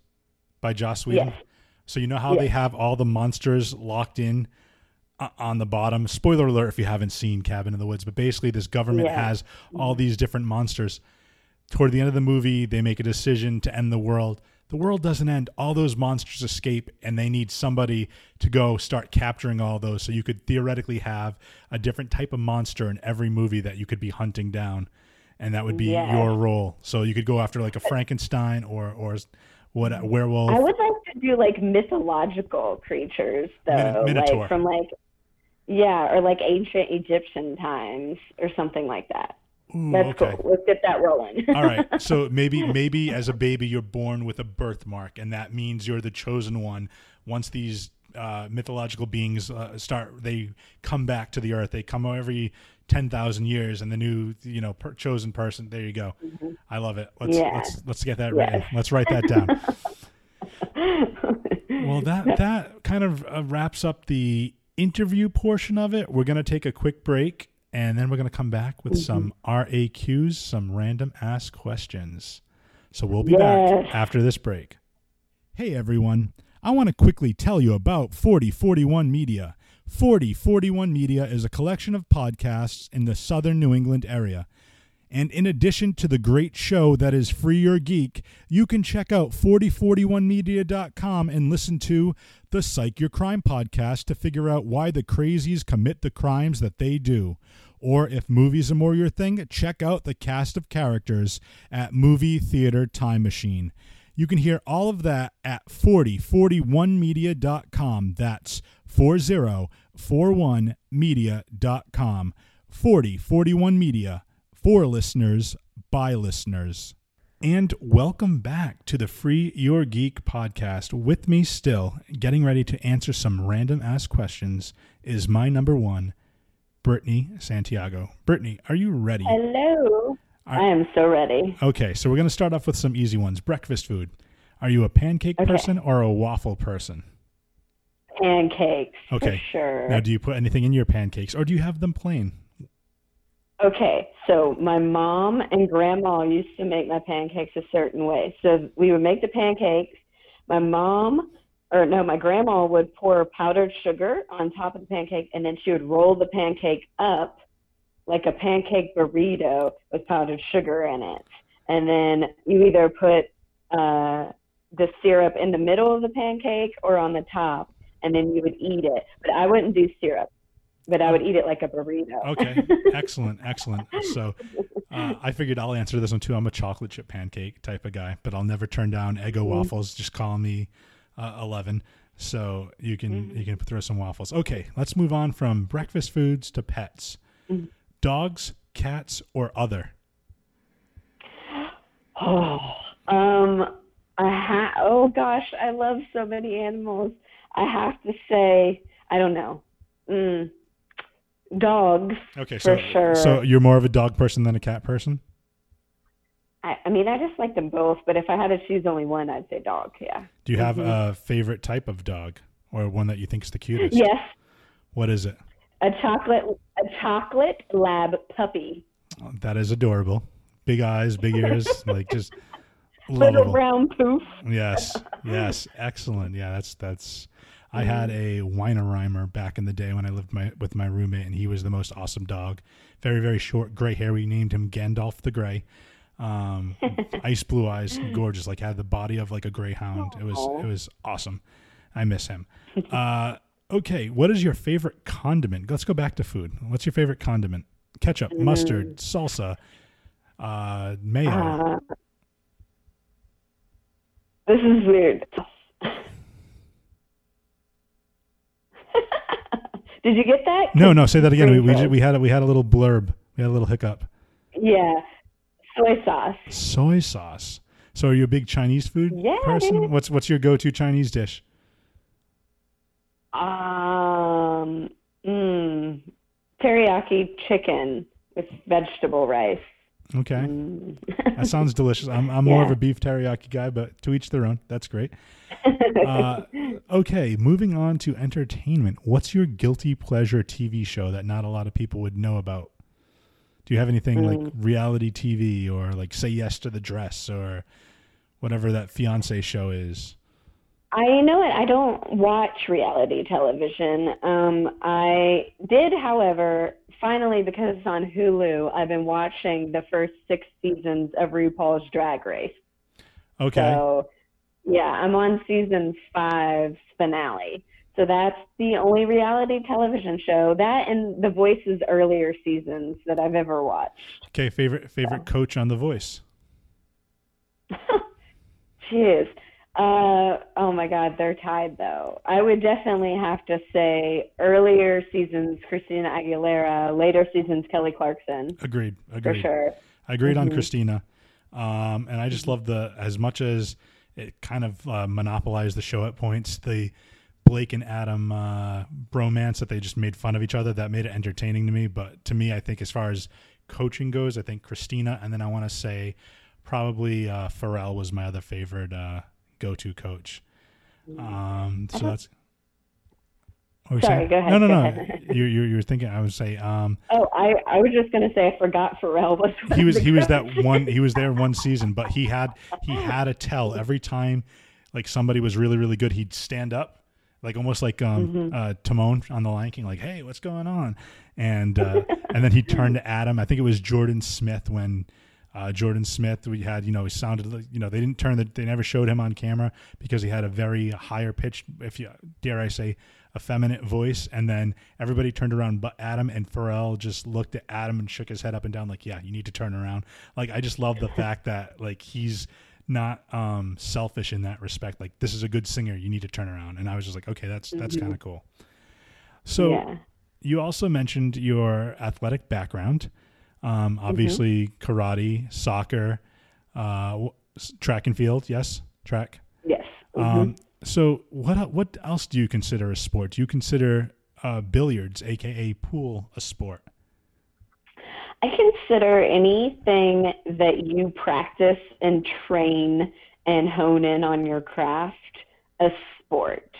by Joss Whedon? Yes. So you know how they have all the monsters locked in uh, on the bottom. Spoiler alert if you haven't seen Cabin in the Woods, but basically this government Yeah. has all these different monsters. Toward the end of the movie, they make a decision to end the world. The world doesn't end. All those monsters escape, and they need somebody to go start capturing all those. So you could theoretically have a different type of monster in every movie that you could be hunting down, and that would be Yes. your role. So you could go after like a Frankenstein or or what a werewolf. I would like to do like mythological creatures though, Min- like from like yeah, or like ancient Egyptian times or something like that. Ooh, That's okay. cool. Let's get that rolling. All right. So maybe maybe as a baby you're born with a birthmark, and that means you're the chosen one. Once these uh, mythological beings uh, start, they come back to the earth. They come every ten thousand years, and the new you know per- chosen person. There you go. I love it. Let's Yeah. let's let's get that written. Let's write that down. well, that that kind of uh, wraps up the interview portion of it. We're gonna take a quick break, and then we're gonna come back with mm-hmm. some RAQs, some random ask questions. So we'll be back after this break. Hey everyone, I want to quickly tell you about 4041 Media. 4041 Media is a collection of podcasts in the southern New England area. And in addition to the great show that is Free Your Geek, you can check out 4041media.com and listen to the Psych Your Crime podcast to figure out why the crazies commit the crimes that they do. Or if movies are more your thing, check out the cast of characters at Movie Theater Time Machine. You can hear all of that at 4041media.com. That's 4041media.com. 4041media for listeners by listeners. And welcome back to the Free Your Geek podcast. With me still, getting ready to answer some random ass questions, is my number one, Brittany Santiago. Brittany, are you ready? Hello. Are- I am so ready. Okay, so we're going to start off with some easy ones. Breakfast food. Are you a pancake Okay. person or a waffle person? Pancakes. Okay. Sure. Now, do you put anything in your pancakes or do you have them plain? Okay, so my mom and grandma used to make my pancakes a certain way. So we would make the pancakes. My mom, or no, my grandma would pour powdered sugar on top of the pancake, and then she would roll the pancake up like a pancake burrito with powdered sugar in it. And then you either put uh, the syrup in the middle of the pancake or on the top, and then you would eat it. But I wouldn't do syrup, but I would eat it like a burrito. Okay, excellent, excellent. So uh, I figured I'll answer this one too. I'm a chocolate chip pancake type of guy, but I'll never turn down Eggo Mm-hmm. waffles. Just call me uh, eleven. So you can Mm-hmm. you can throw some waffles. Okay, let's move on from breakfast foods to pets. Mm-hmm. Dogs, cats, or other. Oh, um, I ha- oh gosh, I love so many animals. I have to say, I don't know. Mm, dogs. Okay, so sure. so you're more of a dog person than a cat person. I, I mean, I just like them both, but if I had to choose only one, I'd say dog. Yeah. Do you have Mm-hmm. a favorite type of dog, or one that you think is the cutest? Yes, What is it? a chocolate a chocolate lab puppy, That is adorable. Big eyes, big ears, like just little lovable. brown poof. Yes, yes, excellent. Yeah, that's that's. I had a Weimaraner back in the day when I lived my with my roommate, and he was the most awesome dog. Very very short, gray hair. We named him Gandalf the Gray. Um, ice blue eyes, gorgeous. Like had the body of like a greyhound. It was it was awesome. I miss him. Uh, okay, what is your favorite condiment? Let's go back to food. What's your favorite condiment? Ketchup, mustard, salsa, uh, mayo. Uh, this is weird. Did you get that? no, no, say that again. We we, we had a, we had a little blurb. We had a little hiccup. Yeah, soy sauce. Soy sauce. So are you a big Chinese food Yeah, person? dude. What's what's your go-to Chinese dish? Um, mm, teriyaki chicken with vegetable rice. Okay, Mm. that sounds delicious. I'm I'm more of a beef teriyaki guy, but to each their own. That's great. Uh, okay, moving on to entertainment. What's your guilty pleasure TV show that not a lot of people would know about? Do you have anything Mm. like reality TV or like Say Yes to the Dress or whatever that fiance show is? I know it. I don't watch reality television. Um, I did, however, finally, because it's on Hulu, I've been watching the first six seasons of RuPaul's Drag Race. Okay. So, yeah, I'm on season five finale. So that's the only reality television show that and The Voice's earlier seasons that I've ever watched. Okay, favorite favorite coach on The Voice. Jeez. Uh, oh my God, they're tied though. I would definitely have to say earlier seasons Christina Aguilera, later seasons Kelly Clarkson Agreed. Agreed. for sure. I agreed on Mhm. Christina, um, and I just love the as much as it kind of uh, monopolized the show at points. The Blake and Adam uh, bromance that they just made fun of each other that made it entertaining to me. But to me, I think as far as coaching goes, I think Christina, and then I want to say probably uh, Pharrell was my other favorite uh, go-to coach. Um, so that's. what Sorry, saying? go ahead, No, no, no. ahead. you you you were thinking. I would say. Um, Oh, I, I was just gonna say I forgot Pharrell was he was he was that one he was there one season but he had he had a tell every time like somebody was really really good he'd stand up like almost like um Mm-hmm. uh Timon on the Lion King like hey what's going on and uh and then he turned to Adam I think it was Jordan Smith when uh, Jordan Smith, we had, you know, he sounded, like- you know, they didn't turn the, they never showed him on camera because he had a very higher pitched, if you dare I say, effeminate voice. And then everybody turned around, but Adam and Pharrell just looked at Adam and shook his head up and down, like, yeah, you need to turn around. Like, I just love the fact that, like, he's not um, selfish in that respect. Like, this is a good singer, you need to turn around. And I was just like, okay, that's that's kind of cool. So, yeah. you also mentioned your athletic background. Um, obviously, karate, soccer, uh, track and field. Yes, track. Yes. Mhm. Um, so, what what else do you consider a sport? Do you consider uh, billiards, aka pool, a sport? I consider anything that you practice and train and hone in on your craft a sport.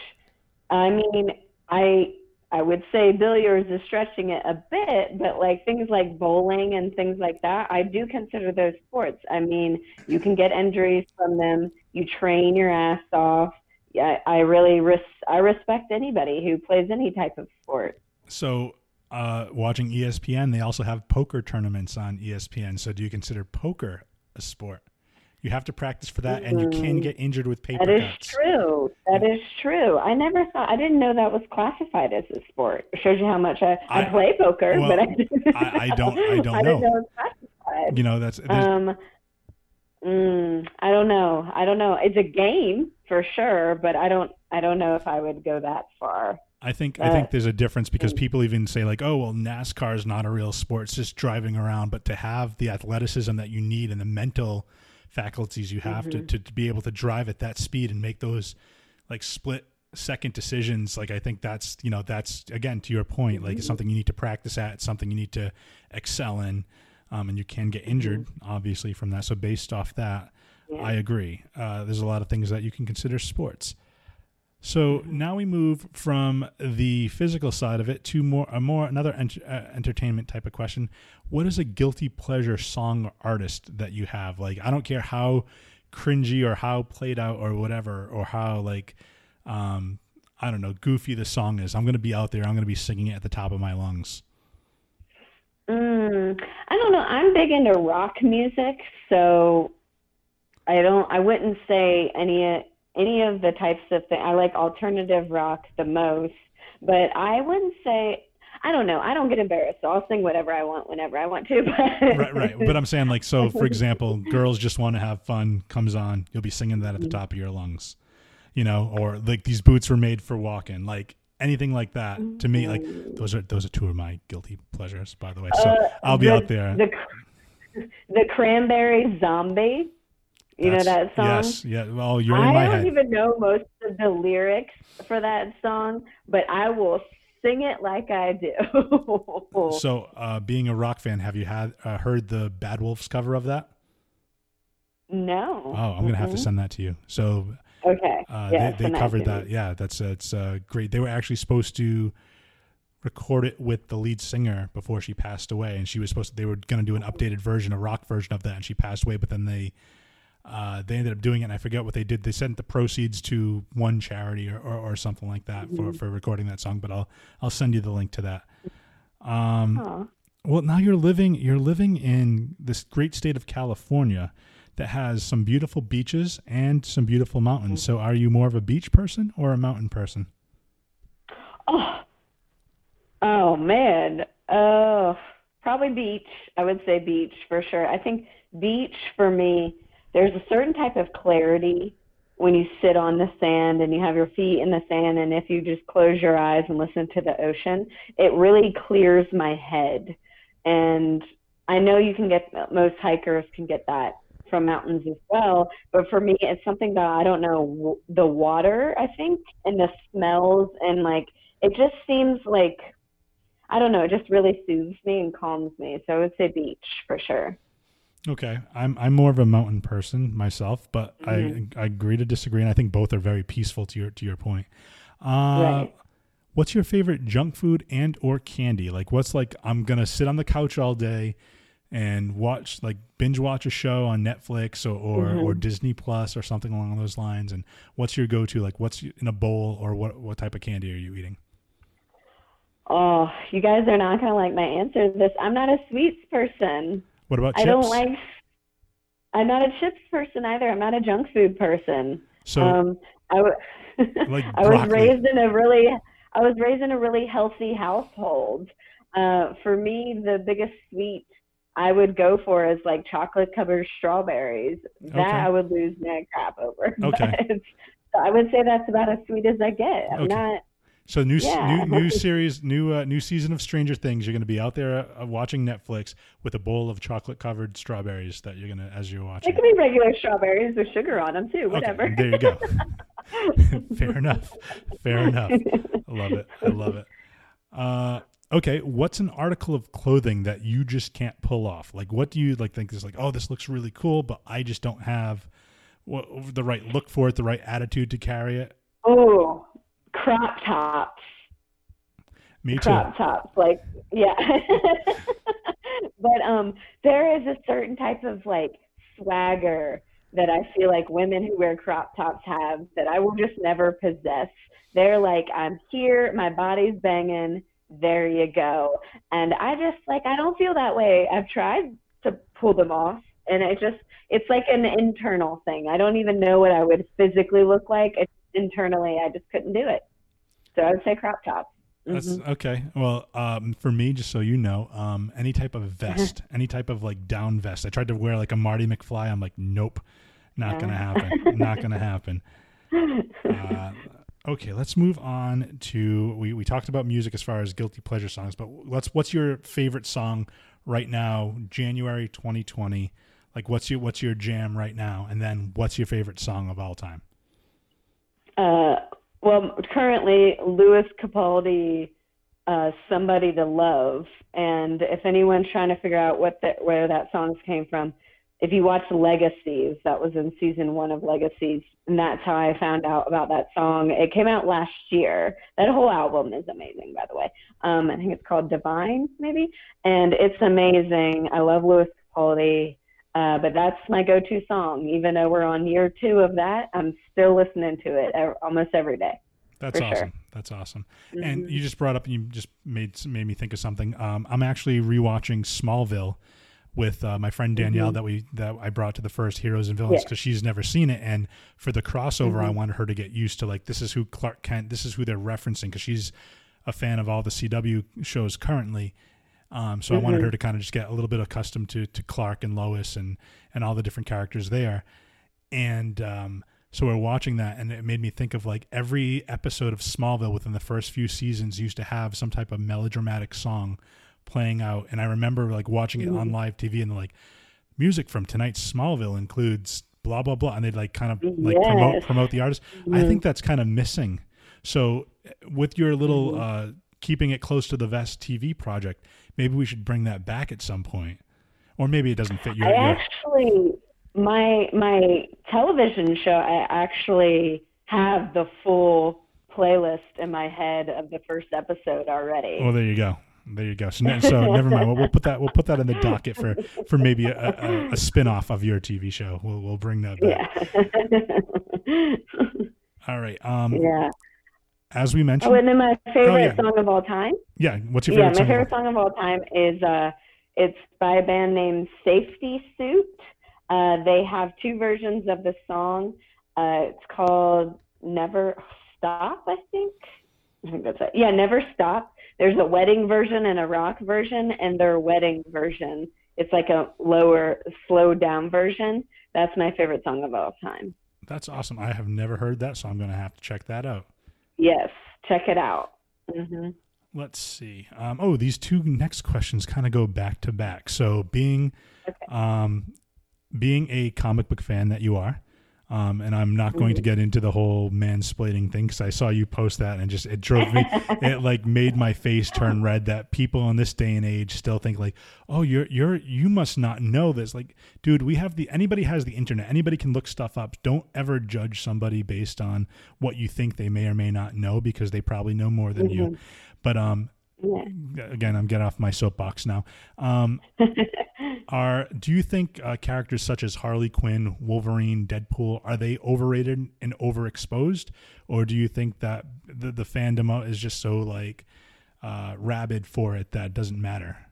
I mean, I I would say billiards is stretching it a bit, but like things like bowling and things like that, I do consider those sports. I mean, you can get injuries from them. You train your ass off. Yeah, I really res- I respect anybody who plays any type of sport. So, uh, watching ESPN, they also have poker tournaments on ESPN. So do you consider poker a sport? You have to practice for that, and you can get injured with paper That is cuts. true. That is true. I never thought. I didn't know that was classified as a sport. It shows you how much I, I, I- play poker, well, but I, didn't, I- I don't- I don't I didn't know. know it was classified. You know, that's Um, mm, I don't know. I don't know. It's a game for sure, but I don't. I don't know if I would go that far. I think I think Uh, there's a difference because mm. people even say like, oh well, NASCAR is not a real sport; it's just driving around. But to have the athleticism that you need and the mental faculties you have Mm-hmm. to, to be able to drive at that speed and make those like split second decisions, like I think that's you know that's again to your point, like Mm-hmm. it's something you need to practice at, it's something you need to excel in, um, and you can get injured obviously from that. So based off that, Mm-hmm. Yeah. I agree. Uh, there's a lot of things that you can consider sports. So now we move from the physical side of it to more a more another ent- uh, entertainment type of question. What is a guilty pleasure song artist that you have? Like I don't care how cringy or how played out or whatever or how like um I don't know goofy the song is. I'm to be out there. I'm to be singing it at the top of my lungs. Mm, I don't know. I'm big into rock music, so I don't. I wouldn't say any any of the types of things. I like alternative rock the most, but I wouldn't say. I don't know. I don't get embarrassed, so I'll sing whatever I want whenever I want to. But right, right. But I'm saying like so. For example, girls just want to have fun comes on. You'll be singing that at Mm-hmm. the top of your lungs, you know, or like these boots were made for walking, like anything like that. To me, like those are those are two of my guilty pleasures, by the way. So I'll be Uh, the, out there. The the Cranberry Zombie. You know that song? Yes, yeah. Well, you're in I my don't even know most of the lyrics for that song, but I will sing it like I do. So, uh, being a rock fan, have you had uh, heard the Bad Wolves cover of that? no. Oh, I'm gonna have to send that to you. So Okay. Uh, yeah, they they covered that. Yeah, that's it's uh, great. They were actually supposed to record it with the lead singer before she passed away, and she was supposed to. They were going to do an updated version, a rock version of that, and she passed away. But then they uh, they ended up doing it, and I forget what they did. They sent the proceeds to one charity or, or, or something like that for, Mm-hmm. for recording that song. But I'll I'll send you the link to that. Um, well, now you're living you're living in this great state of California that has some beautiful beaches and some beautiful mountains. So, are you more of a beach person or a mountain person? Oh. Oh man. Oh, probably beach. I would say beach for sure. I think beach for me. There's a certain type of clarity when you sit on the sand and you have your feet in the sand, and if you just close your eyes and listen to the ocean, it really clears my head. And I know you can get most hikers can get that from mountains as well, but for me, it's something that I don't know the water. I think and the smells and like it just seems like I don't know. It just really soothes me and calms me. So I would say beach for sure. Okay, I'm I'm more of a mountain person myself, but I I agree to disagree, and I think both are very peaceful to your to your point. Uh, Right. What's your favorite junk food and or candy? Like, what's like I'm gonna sit on the couch all day and watch like binge watch a show on Netflix or or, Mm-hmm. or Disney Plus or something along those lines. And what's your go to? Like, what's in a bowl or what what type of candy are you eating? Oh, you guys are not gonna like my answer to this. I'm not a sweets person. What about chips? I don't like. I'm not a chips person either. I'm not a junk food person. so um, I w- Like I was raised in a really, I was raised in a really healthy household. Uh, for me, the biggest sweet I would go for is like chocolate covered strawberries. That Okay. I would lose my crap over. Okay. But, so I would say that's about as sweet as I get. I'm Okay. not. So new Yeah. new new series, new uh, new season of Stranger Things. You're going to be out there uh, watching Netflix with a bowl of chocolate covered strawberries that you're gonna as you're It watching. could be regular strawberries with sugar on them too. Whatever. Okay, there you go. Fair enough. Fair enough. I love it. I love it. Uh, okay, what's an article of clothing that you just can't pull off? Like, what do you like think is like? Oh, this looks really cool, but I just don't have what, the right look for it, the right attitude to carry it. Oh, crop tops. Me too. crop tops like yeah but um there is a certain type of like swagger that i feel like women who wear crop tops have that i will just never possess they're like i'm here my body's banging there you go. And I just like I don't feel that way. I've tried to pull them off, and it just it's like an internal thing. I don't even know what I would physically look like. It's internally, I just couldn't do it. So I would say crop top. That's Mhm. okay. Well, um, for me, just so you know, um, any type of vest, any type of like down vest. I tried to wear like a Marty McFly. I'm like, nope, not gonna happen. not gonna happen. Uh, okay, let's move on to we, we talked about music as far as guilty pleasure songs, but let's what's your favorite song right now, January 2020? Like, what's your what's your jam right now, and then what's your favorite song of all time? Uh, well, currently Lewis Capaldi, uh, "Somebody to Love," and if anyone's trying to figure out what the, where that song came from, if you watch Legacies, that was in season one of Legacies, and that's how I found out about that song. It came out last year. That whole album is amazing, by the way. Um, I think it's called Divine, maybe, and it's amazing. I love Lewis Capaldi. Uh, but that's my go-to song. Even though we're on year two of that, I'm still listening to it uh, almost every day. That's awesome. sure. That's awesome. Mm-hmm. And you just brought up, you just made made me think of something. Um, I'm actually rewatching Smallville with uh, my friend Danielle that we that I brought to the first Heroes and Villains Mm-hmm. Yeah. because she's never seen it, and for the crossover, I Mhm. wanted her to get used to like this is who Clark Kent, this is who they're referencing because she's a fan of all the CW shows currently. Um, so I wanted Mhm. her to kind of just get a little bit accustomed to to Clark and Lois and and all the different characters there, and um, so we're watching that, and it made me think of like every episode of Smallville within the first few seasons used to have some type of melodramatic song playing out, and I remember like watching it on live TV, and like, music from tonight's Smallville includes blah blah blah, and they'd like kind of like promote Yes. promote the artist. I think that's kind of missing. So with your little uh, keeping it close to the vest TV project, maybe we should bring that back at some point, or maybe it doesn't fit your. I actually my my television show I actually have the full playlist in my head of the first episode already. Well, there you go. There you go. So, ne- so never mind. We'll, we'll put that. We'll put that in the docket for for maybe a, a, a spin off of your TV show. We'll we'll bring that back. yeah. All right. Um, yeah. As we mentioned, Oh, and then my favorite yeah. song of all time. yeah. What's your favorite? yeah, my song? favorite song of all time is uh, it's by a band named Safety Suit. Uh, they have two versions of the song. Uh, it's called Never Stop, I think. I think that's it. Yeah, Never Stop. There's a wedding version and a rock version, and their wedding version, it's like a lower, slowed down version. That's my favorite song of all time. That's awesome. I have never heard that, so I'm going to have to check that out. Yes, check it out. hmm Let's see. Um, oh, these two next questions kind of go back to back. So, being, um, being a comic book fan that you are, um, and I'm not going to Mm-hmm. get into the whole mansplaining thing because I saw you post that and just it drove me. it like made my face turn red. That people in this day and age still think like, oh, you're you're you must not know this. Like, dude, we have the anybody has the internet. Anybody can look stuff up. Don't ever judge somebody based on what you think they may or may not know because they probably know more than you. But um, Yeah. again, I'm getting off my soapbox now. Um, are do you think uh, characters such as Harley Quinn, Wolverine, Deadpool are they overrated and overexposed, or do you think that the the fandom is just so like uh, rabid for it that it doesn't matter?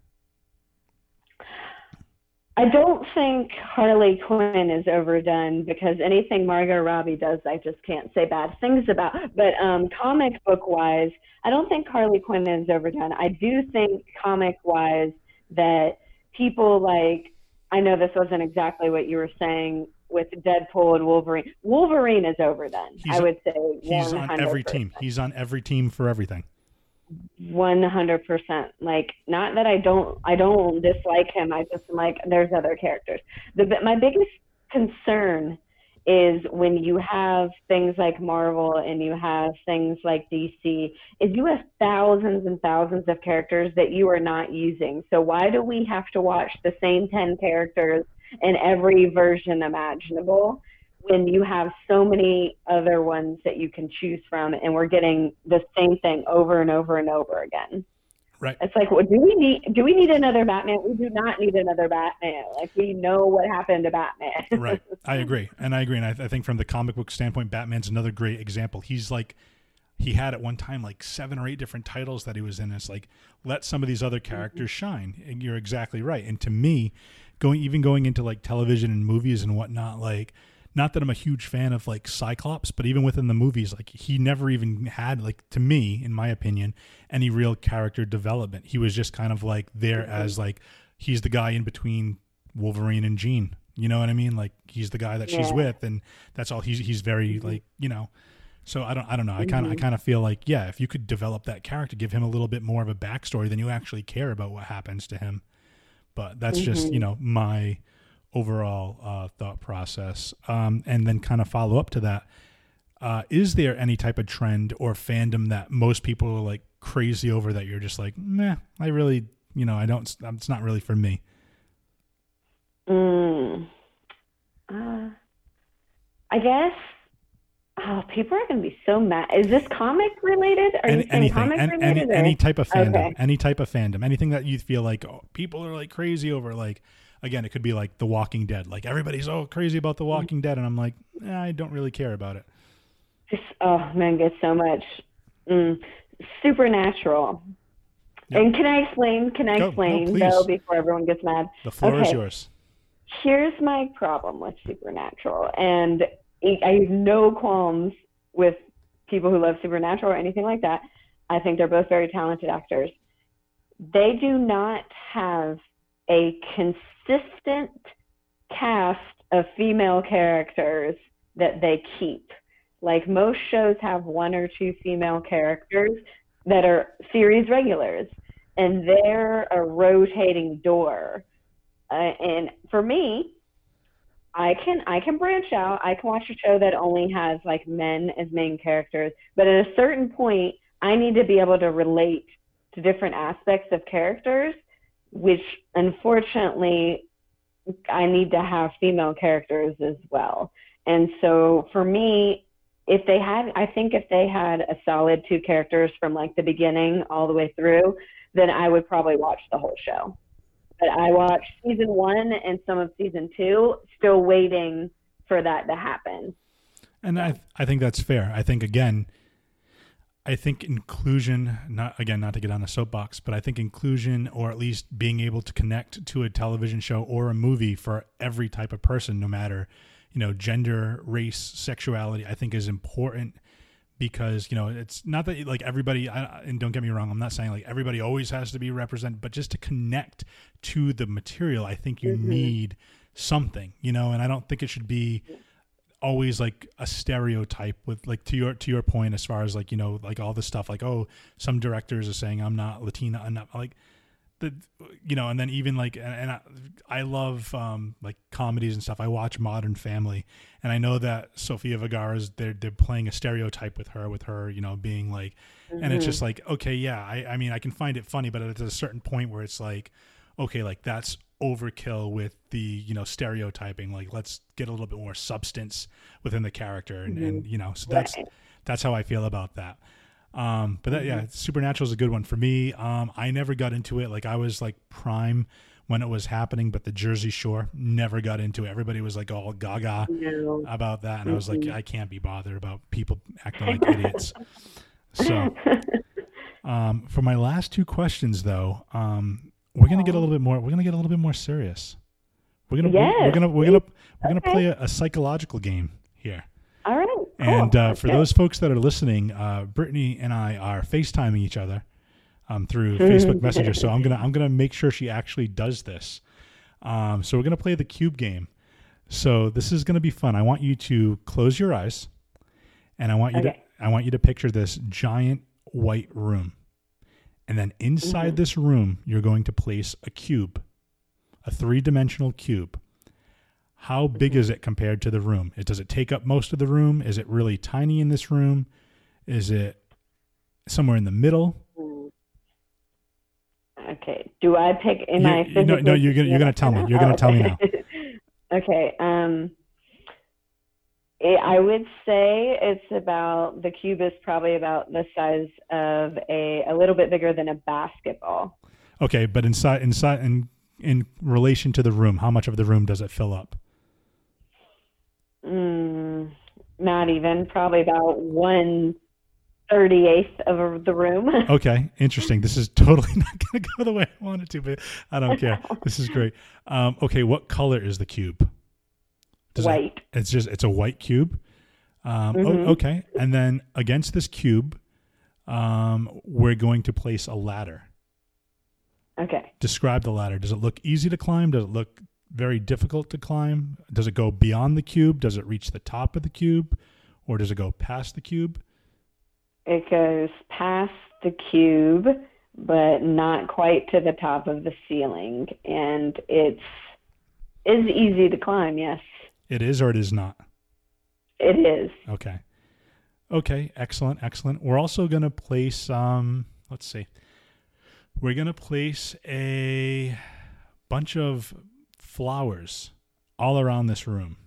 I don't think Harley Quinn is overdone because anything Margot Robbie does, I just can't say bad things about. But um, comic book wise, I don't think Harley Quinn is overdone. I do think comic wise that people like, I know this wasn't exactly what you were saying with Deadpool and Wolverine. Wolverine is overdone. He's I would say He's on every team. He's on every team for everything. One hundred percent. Like, not that I don't, I don't dislike him. I just am like, there's other characters. The my biggest concern is when you have things like Marvel and you have things like DC, is you have thousands and thousands of characters that you are not using. So why do we have to watch the same ten characters in every version imaginable? When you have so many other ones that you can choose from and we're getting the same thing over and over and over again Right. it's like well, do we need do we need another batman we do not need another batman like we know what happened to batman right. I agree, and I agree, and I, I think from the comic book standpoint, Batman's another great example. He's like, he had at one time like seven or eight different titles that he was in. It's like let some of these other mm-hmm. characters shine. And you're exactly right. And to me, going even going into like television and movies and whatnot, like not that I'm a huge fan of like Cyclops, but even within the movies, like he never even had like to me, in my opinion, any real character development. He was just kind of like there as like he's the guy in between Wolverine and Jean. You know what I mean? Like he's the guy that she's with, and that's all. He's he's very mm-hmm. like you know. So I don't I don't know. I kind of I mm-hmm. kind of feel like yeah, if you could develop that character, give him a little bit more of a backstory, then you actually care about what happens to him. But that's just mm-hmm. you know my overall uh, thought process, um, and then kind of follow up to that. Uh, is there any type of trend or fandom that most people are like crazy over that you're just like, meh, I really, you know, I don't, it's not really for me. Mm. Uh, I guess. Oh, people are going to be so mad. Is this comic related? Are you Any, saying anything, comic an- related? any, or- any type of fandom, Okay. any type of fandom, anything that you feel like oh, people are like crazy over. Like, again, it could be like The Walking Dead. Like everybody's oh crazy about The Walking Dead, and I'm like, eh, I don't really care about it. Just, oh man, get so much. Mm. Supernatural. Yep. And can I explain? Can I Go. No, explain please. though before everyone gets mad? The floor is yours. Here's my problem with Supernatural, and I I have no qualms with people who love Supernatural or anything like that. I think they're both very talented actors. They do not have a consistent cast of female characters that they keep. Like most shows have one or two female characters that are series regulars, and they're a rotating door. Uh, and for me, I can I can branch out. I can watch a show that only has like men as main characters, but at a certain point, I need to be able to relate to different aspects of characters, which unfortunately I need to have female characters as well. And so for me, if they had, I think if they had a solid two characters from like the beginning all the way through, then I would probably watch the whole show. But I watched season one and some of season two, still waiting for that to happen. And I I think that's fair. I think again, I think inclusion, not again, not to get on a soapbox, but I think inclusion or at least being able to connect to a television show or a movie for every type of person, no matter, you know, gender, race, sexuality, I think is important because, you know, it's not that like everybody, I, and don't get me wrong, I'm not saying like everybody always has to be represented, but just to connect to the material, I think you mm-hmm. need something, you know, and I don't think it should be always like a stereotype with like to your to your point as far as like you know like all this stuff like oh some directors are saying I'm not Latina I'm not like the you know and then even like and, and I, I love um like comedies and stuff. I watch Modern Family and I know that Sofia Vergara's they're they're playing a stereotype with her with her you know being like and it's just like okay yeah I I mean I can find it funny but at a certain point where it's like okay like that's overkill with the you know stereotyping like let's get a little bit more substance within the character and, and you know so that's Right. that's how i feel about that. Um but that yeah supernatural is a good one for me. Um i never got into it. Like i was like prime when it was happening but the jersey shore never got into it. Everybody was like all gaga No. about that and i was like i can't be bothered about people acting like idiots. So um for my last two questions though um we're gonna get a little bit more we're gonna get a little bit more serious we're gonna we're- we're gonna we're gonna we're gonna Okay. play a, a psychological game here All right. Cool. and uh, for those folks that are listening, uh, Brittany and I are FaceTiming each other um, through Facebook Messenger. So I'm gonna I'm gonna make sure she actually does this. Um, so we're gonna play the cube game. So this is gonna be fun. I want you to close your eyes, and I want you Okay. to I want you to picture this giant white room, and then inside Mm-hmm. this room you're going to place a cube, a three dimensional cube. How big is it compared to the room? It, does it take up most of the room? Is it really tiny in this room? Is it somewhere in the middle? Okay. Do I pick? Am You- I no, no, you're gonna- you're gonna tell me. You're gonna tell me okay. okay. Um, it, I would say it's about the cube is probably about the size of a a little bit bigger than a basketball. Okay, but inside inside in in relation to the room, how much of the room does it fill up? Mm, not even. Probably about one thirty eighth of the room. Okay, interesting. This is totally not going to go the way I want it to, but I don't care. This is great. Um, okay, what color is the cube? Does it- White. it's just it's a white cube. Um, Mhm. oh, okay, and then against this cube, um, we're going to place a ladder. Okay. Describe the ladder. Does it look easy to climb? Does it look very difficult to climb? Does it go beyond the cube? Does it reach the top of the cube, or does it go past the cube? It goes past the cube, but not quite to the top of the ceiling, and it's is easy to climb. Yes, It is, or it is not. it is. Okay. Okay, excellent, excellent. We're also going to place um let's see. We're going to place a bunch of flowers all around this room.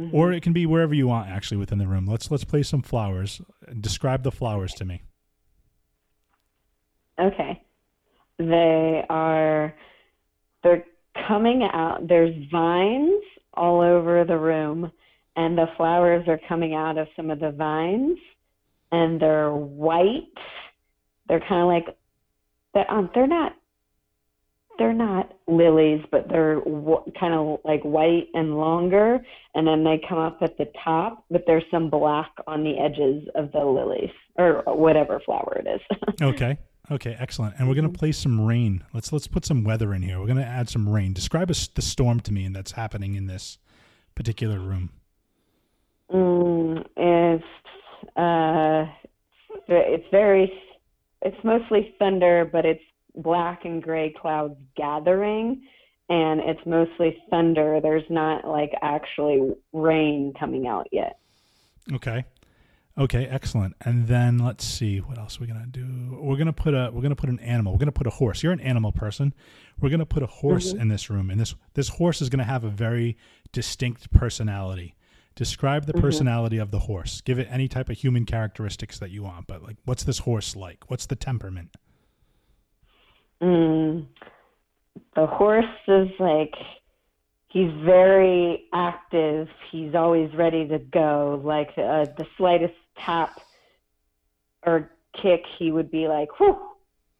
Mm-hmm. Or it can be wherever you want actually within the room. Let's let's place some flowers. Describe the flowers to me. Okay. They are they're coming out there's vines all over the room and the flowers are coming out of some of the vines and they're white. They're kind of like they're um, they're not they're not lilies, but they're w- kind of like white and longer, and then they come up at the top, but there's some black on the edges of the lilies or whatever flower it is. Okay. Okay, excellent. And we're going to place some rain. Let's let's put some weather in here. We're going to add some rain. Describe the storm to me and that's happening in this particular room. Mm, it's uh, it's very, it's mostly thunder, but it's black and gray clouds gathering, and it's mostly thunder. There's not like actually rain coming out yet. Okay. Okay, excellent. And then let's see what else we're gonna do. We're gonna put a we're gonna put an animal. We're gonna put a horse. You're an animal person. We're gonna put a horse in this room, and this this horse is gonna have a very distinct personality. Describe the personality of the horse. Give it any type of human characteristics that you want. But like, what's this horse like? What's the temperament? Mm, the horse is like he's very active. He's always ready to go. Like uh, the slightest tap or kick, he would be like, "Whew,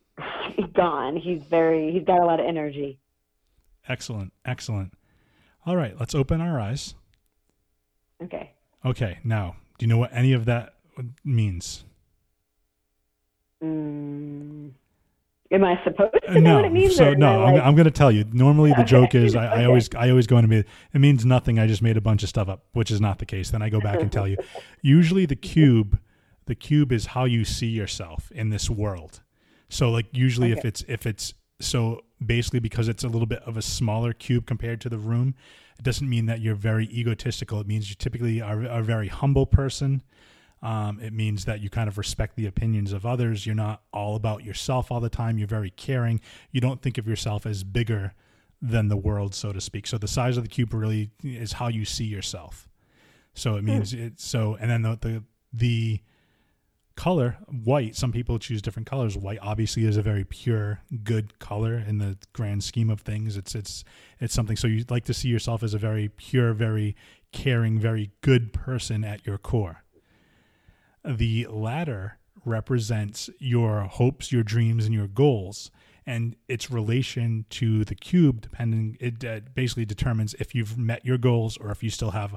gone." He's very he's got a lot of energy. Excellent, excellent. All right, let's open our eyes. Okay. Okay, now, do you know what any of that means? Mm, am I supposed to know no, what it means? so no, I'm, like- I'm going to tell you. Normally, the Okay, joke is I, I okay. always I always go into me. It means nothing. I just made a bunch of stuff up, which is not the case. Then I go back and tell you. Usually, the cube, the cube is how you see yourself in this world. So, like usually, if it's if it's so basically because it's a little bit of a smaller cube compared to the room, it doesn't mean that you're very egotistical. It means you typically are a very humble person. Um, it means that you kind of respect the opinions of others. You're not all about yourself all the time. You're very caring. You don't think of yourself as bigger than the world, so to speak. So the size of the cube really is how you see yourself. So it means it. So and then the the, the color white. Some people choose different colors. White obviously is a very pure, good color in the grand scheme of things. It's it's it's something. So you like to see yourself as a very pure, very caring, very good person at your core. The ladder represents your hopes, your dreams, and your goals, and its relation to the cube, depending, it uh, basically determines if you've met your goals or if you still have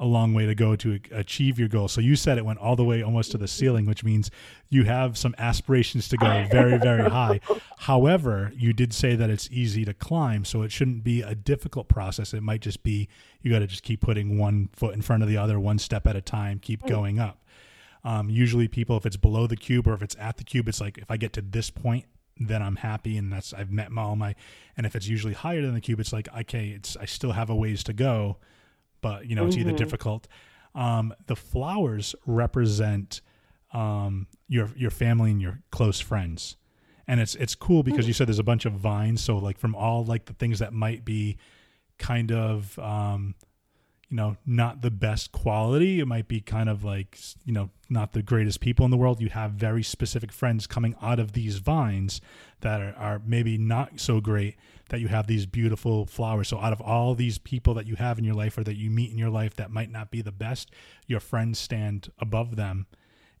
a long way to go to achieve your goal. So you said it went all the way almost to the ceiling, which means you have some aspirations to go very, very high. However, you did say that it's easy to climb, so it shouldn't be a difficult process. It might just be you got to just keep putting one foot in front of the other, one step at a time, keep going up. Um, usually, people, if it's below the cube or if it's at the cube, it's like if I get to this point, then I'm happy and that's I've met my all my. And if it's usually higher than the cube, it's like okay, it's I still have a ways to go, but you know it's either difficult. Um, the flowers represent um, your your family and your close friends, and it's it's cool because you said there's a bunch of vines. So like from all like the things that might be kind of um, you know not the best quality. It might be kind of like you know not the greatest people in the world. You have very specific friends coming out of these vines that are, are maybe not so great that you have these beautiful flowers. So out of all these people that you have in your life or that you meet in your life that might not be the best your friends stand above them.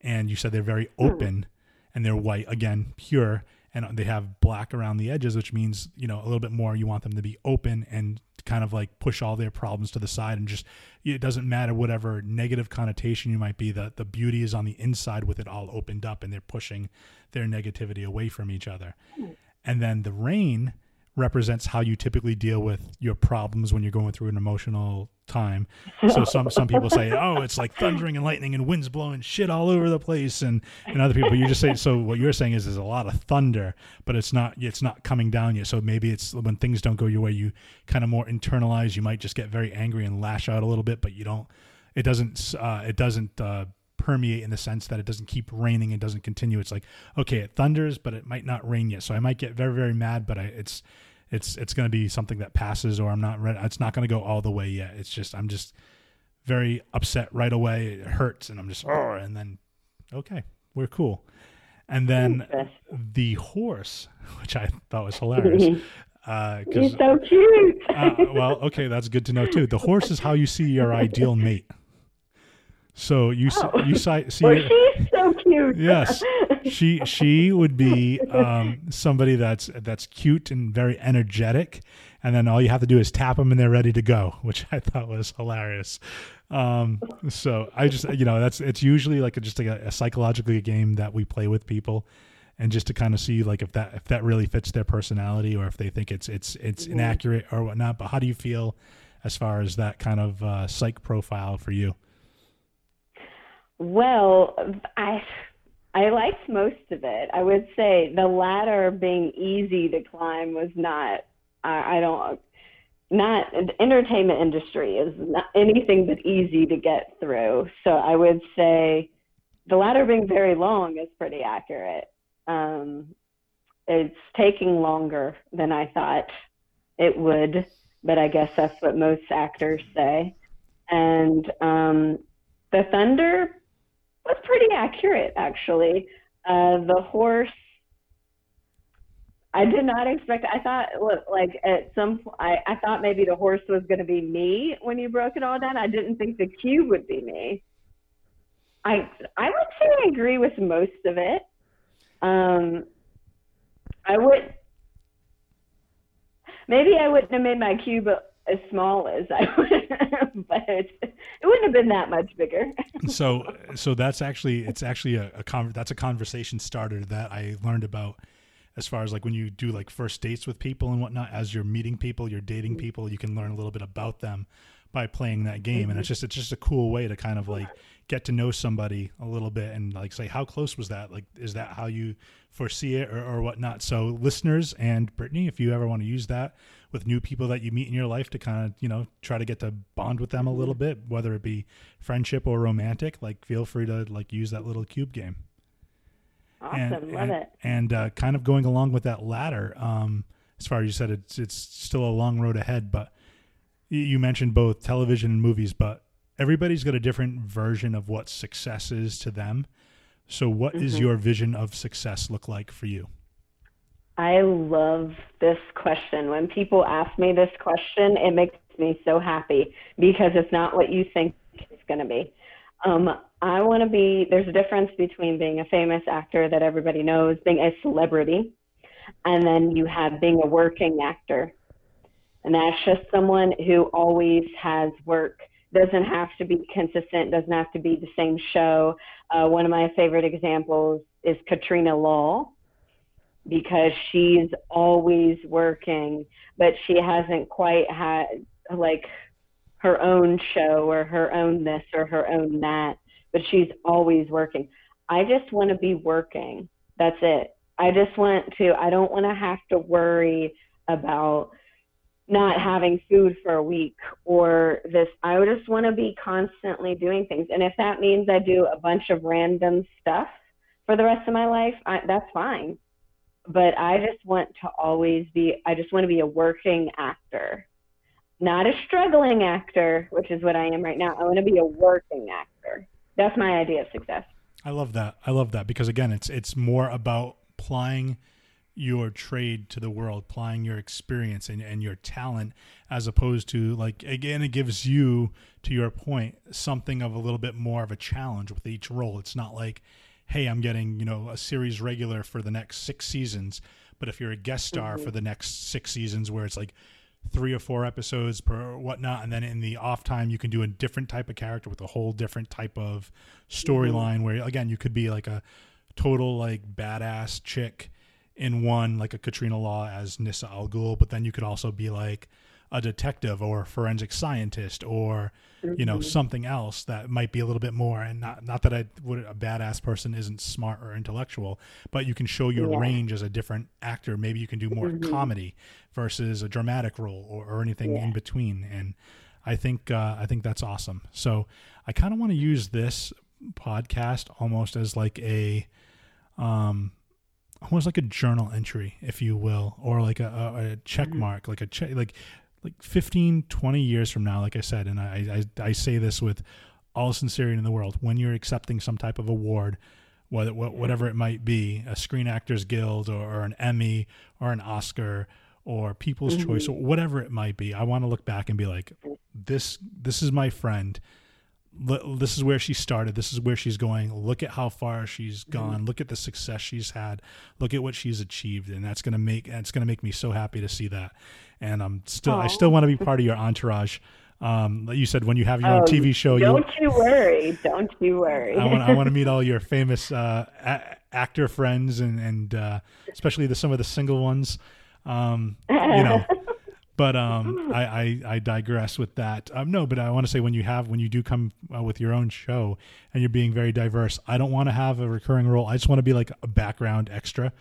And you said they're very hmm. open and they're white again, pure, and they have black around the edges, which means you know a little bit more. You want them to be open and kind of like push all their problems to the side and just it doesn't matter whatever negative connotation you might be the the beauty is on the inside with it all opened up and they're pushing their negativity away from each other. Hmm. And then the rain represents how you typically deal with your problems when you're going through an emotional time. So some some people say, "Oh, it's like thundering and lightning and winds blowing shit all over the place," and and other people you just say. So what you're saying is there's a lot of thunder, but it's not it's not coming down yet. So maybe it's when things don't go your way, you kind of more internalize. You might just get very angry and lash out a little bit, but you don't. It doesn't. Uh, it doesn't. Uh, permeate in the sense that it doesn't keep raining and doesn't continue it's like okay it thunders but it might not rain yet so i might get very very mad but I, it's it's it's going to be something that passes or i'm not ready it's not going to go all the way yet it's just i'm just very upset right away it hurts and i'm just oh and then okay we're cool and then the horse which i thought was hilarious uh, He's so cute. uh, well, okay, that's good to know too. The horse is how you see your ideal mate. So you Oh. you see well, she's so cute. yes, she she would be um, somebody that's that's cute and very energetic, and then all you have to do is tap them and they're ready to go, which I thought was hilarious. Um, so I just you know that's it's usually like a, just like a, a psychologically a game that we play with people. And just to kind of see like if that if that really fits their personality or if they think it's it's it's inaccurate or whatnot. But how do you feel as far as that kind of uh, psych profile for you? Well, I I liked most of it. I would say the ladder being easy to climb was not. I, I don't. Not the entertainment industry is not anything but easy to get through. So I would say the ladder being very long is pretty accurate. Um, it's taking longer than I thought it would, but I guess that's what most actors say. And um, the thunder was pretty accurate, actually. Uh, the horse, I did not expect. I thought, like at some, I, I thought maybe the horse was going to be me when you broke it all down. I didn't think the cube would be me. I I would say I agree with most of it. Um, I would maybe I wouldn't have made my cube as small as I would, but it wouldn't have been that much bigger. so so that's actually it's actually a, a con- that's a conversation starter that I learned about as far as like when you do like first dates with people and whatnot as you're meeting people you're dating mm-hmm. people you can learn a little bit about them by playing that game. And it's mm-hmm. just it's just a cool way to kind of like get to know somebody a little bit and like say how close was that? Like is that how you foresee it or, or whatnot? So listeners and brittany if you ever want to use that with new people that you meet in your life to kind of you know try to get to bond with them a little bit whether it be friendship or romantic like feel free to like use that little cube game Awesome, and, love and, it. And uh, kind of going along with that ladder, um, as far as you said, it's it's still a long road ahead. But you, mentioned both television and movies, but everybody's got a different version of what success is to them. So, what is Mm-hmm. your vision of success look like for you? I love this question. When people ask me this question, it makes me so happy because it's not what you think it's going to be. Um, I want to be, there's a difference between being a famous actor that everybody knows, being a celebrity, and then you have being a working actor. And that's just someone who always has work, doesn't have to be consistent, doesn't have to be the same show. Uh, one of my favorite examples is Katrina Law because she's always working, but she hasn't quite had like her own show or her own this or her own that, but she's always working. I just want to be working. That's it. I just want to, I don't want to have to worry about not having food for a week or this. I just want to be constantly doing things. And if that means I do a bunch of random stuff for the rest of my life, I, that's fine but I just want to always be, I just want to be a working actor, not a struggling actor, which is what I am right now. I want to be a working actor. That's my idea of success. I love that. I love that because again, it's it's more about applying your trade to the world, applying your experience and, and your talent, as opposed to like again, it gives you, to your point, something of a little bit more of a challenge with each role. It's not like, hey, I'm getting you know a series regular for the next six seasons, but if you're a guest star mm-hmm. for the next six seasons, where it's like three or four episodes per whatnot, and then in the off time you can do a different type of character with a whole different type of mm-hmm. storyline. Where again, you could be like a total like badass chick in one, like a Katrina Law as Nyssa Al Ghul, but then you could also be like a detective or a forensic scientist or you know something else that might be a little bit more and not not that I would a badass person isn't smart or intellectual but you can show your Yeah. range as a different actor. Maybe you can do more comedy versus a dramatic role or, or anything in between and I think uh, I think that's awesome. So I kind of want to use this podcast almost as like a um almost like a journal entry if you will or like a, a, a check mark like a check like like 15 20 years from now like i said and I, I i say this with all sincerity in the world when you're accepting some type of award whether whatever it might be a screen actors guild or, or an emmy or an oscar or people's mm-hmm. choice or whatever it might be i want to look back and be like this this is my friend. This is where she started. This is where she's going. Look at how far she's mm-hmm. gone. Look at the success she's had. Look at what she's achieved. And that's going to make it's going to make me so happy to see that and i'm still i still want to be part of your entourage um like you said when you have your own Oh, tv show you Don't you worry. Don't you worry. I want I want to meet all your famous uh, a- actor friends and and uh, especially the some of the single ones. Um, you know, but um, I, I I digress with that. Um, no, but I want to say when you have when you do come uh, with your own show and you're being very diverse, I don't want to have a recurring role. I just want to be like a background extra.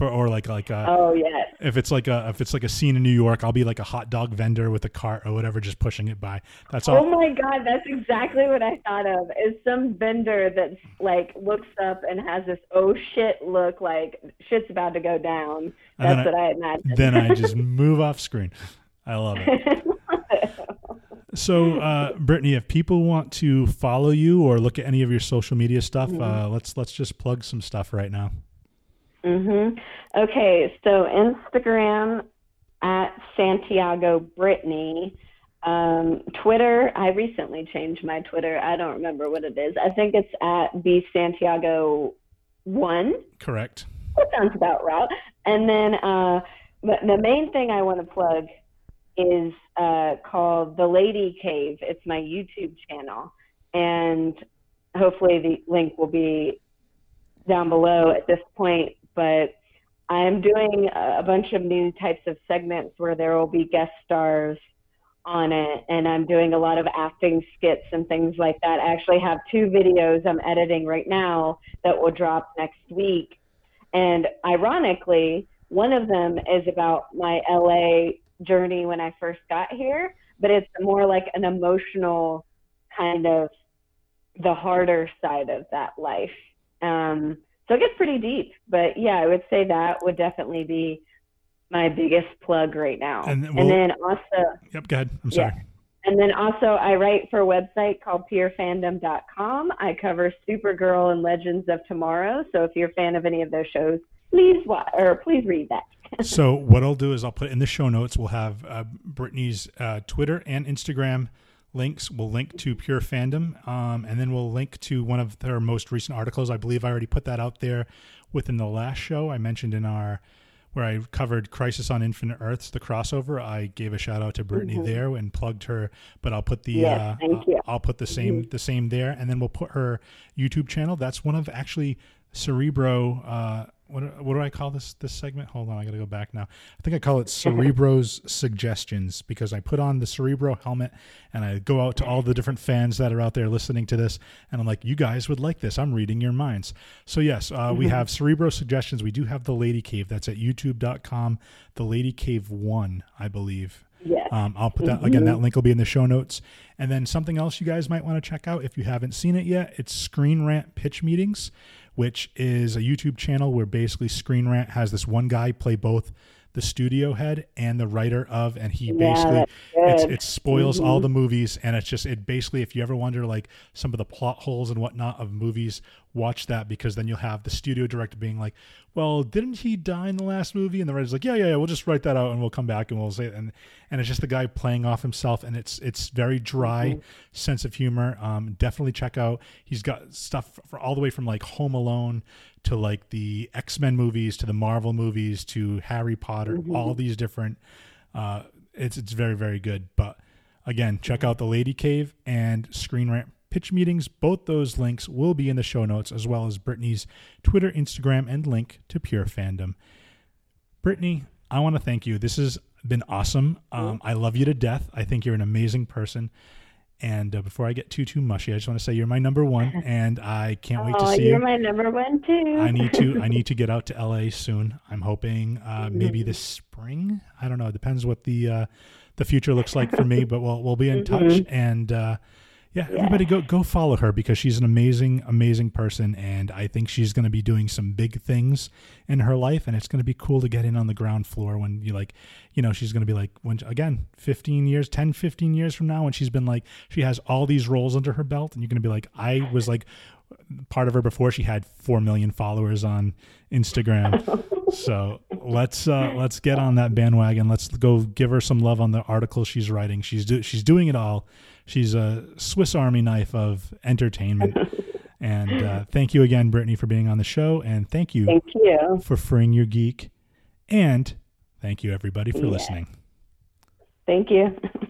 For, or like like a, oh yes. if it's like a if it's like a scene in New York, I'll be like a hot dog vendor with a cart or whatever, just pushing it by. That's all. Oh my god, that's exactly what I thought of. Is some vendor that's like looks up and has this oh shit look like shit's about to go down. That's I- what I imagined. then I just move off screen. I love it. So, uh, Brittany, if people want to follow you or look at any of your social media stuff, uh, let's let's just plug some stuff right now. Mhm. Okay, so Instagram at Santiago Brittany. Um, Twitter, I recently changed my Twitter. I don't remember what it is. I think it's at B Santiago one. Correct. That sounds about right. And then uh, the, the main thing I want to plug is uh, called The Lady Cave. It's my YouTube channel. And hopefully the link will be down below at this point. But I'm doing a bunch of new types of segments where there will be guest stars on it. And I'm doing a lot of acting skits and things like that. I actually have two videos I'm editing right now that will drop next week. And ironically, one of them is about my LA journey when I first got here, but it's more like an emotional kind of the harder side of that life. Um, so it gets pretty deep, but yeah, I would say that would definitely be my biggest plug right now. And And, we'll- then also, Yep. Go ahead. I'm Yeah. sorry. and then also, I write for a website called purefandom.com. I cover Supergirl and Legends of Tomorrow. So if you're a fan of any of those shows, please watch or please read that. So what I'll do is I'll put in the show notes. We'll have uh, Brittany's uh, Twitter and Instagram links. We'll link to Pure Fandom, um, and then we'll link to one of their most recent articles. I believe I already put that out there within the last show I mentioned in our where I covered Crisis on Infinite Earths, the crossover. I gave a shout out to Brittany there and plugged her, but I'll put the Yes, uh, thank you. I'll put the same the same there, and then we'll put her YouTube channel. That's one of actually Cerebro. Uh, what what do I call this this segment? Hold on, I got to go back now. I think I call it Cerebro's suggestions because I put on the Cerebro helmet and I go out to all the different fans that are out there listening to this, and I'm like, you guys would like this. I'm reading your minds. So yes, uh, we have Cerebro suggestions. We do have the Lady Cave. That's at YouTube.com. The Lady Cave One, I believe. Yes. Um, I'll put that again. That link will be in the show notes. And then something else you guys might want to check out if you haven't seen it yet. It's Screen Rant Pitch Meetings, which is a YouTube channel where basically Screen Rant has this one guy play both the studio head and the writer of, and he Yeah, basically that's it's, good. it spoils all mm-hmm. the movies, and it's just it basically if you ever wonder like some of the plot holes and whatnot of movies, watch that because then you'll have the studio director being like, "Well, didn't he die in the last movie?" And the writer's like, "Yeah, yeah, yeah. We'll just write that out and we'll come back and we'll say." It. And and it's just the guy playing off himself, and it's it's very dry sense of humor. Um, definitely check out. He's got stuff for all the way from like Home Alone to like the X Men movies to the Marvel movies to Harry Potter. All these different. Uh, it's it's very very good. But again, check out the Lady Cave and Screen Rant pitch meetings. Both those links will be in the show notes, as well as Brittany's Twitter, Instagram, and link to Pure Fandom. Brittany, I want to thank you. This has been awesome. Um, I love you to death. I think you're an amazing person. And uh, before I get too too mushy, I just want to say you're my number one, and I can't wait to Oh, see you're you. my number one too. I need to I need to get out to LA soon. I'm hoping uh, maybe this spring. I don't know. It depends what the uh, the future looks like for me, but we'll we'll be in touch. And uh, yeah, everybody go go follow her because she's an amazing amazing person, and I think she's going to be doing some big things in her life, and it's going to be cool to get in on the ground floor when you like, you know, she's going to be like when again 15 years, 10, 15 years from now, when she's been like she has all these roles under her belt, and you're going to be like, I was like part of her before she had four million followers on Instagram. so let's uh, let's get on that bandwagon. Let's go give her some love on the article she's writing. She's do- she's doing it all. She's a Swiss Army knife of entertainment. and uh, thank you again, Brittany, for being on the show, and thank you Thank you. for freeing your geek, and thank you everybody for listening. Thank you.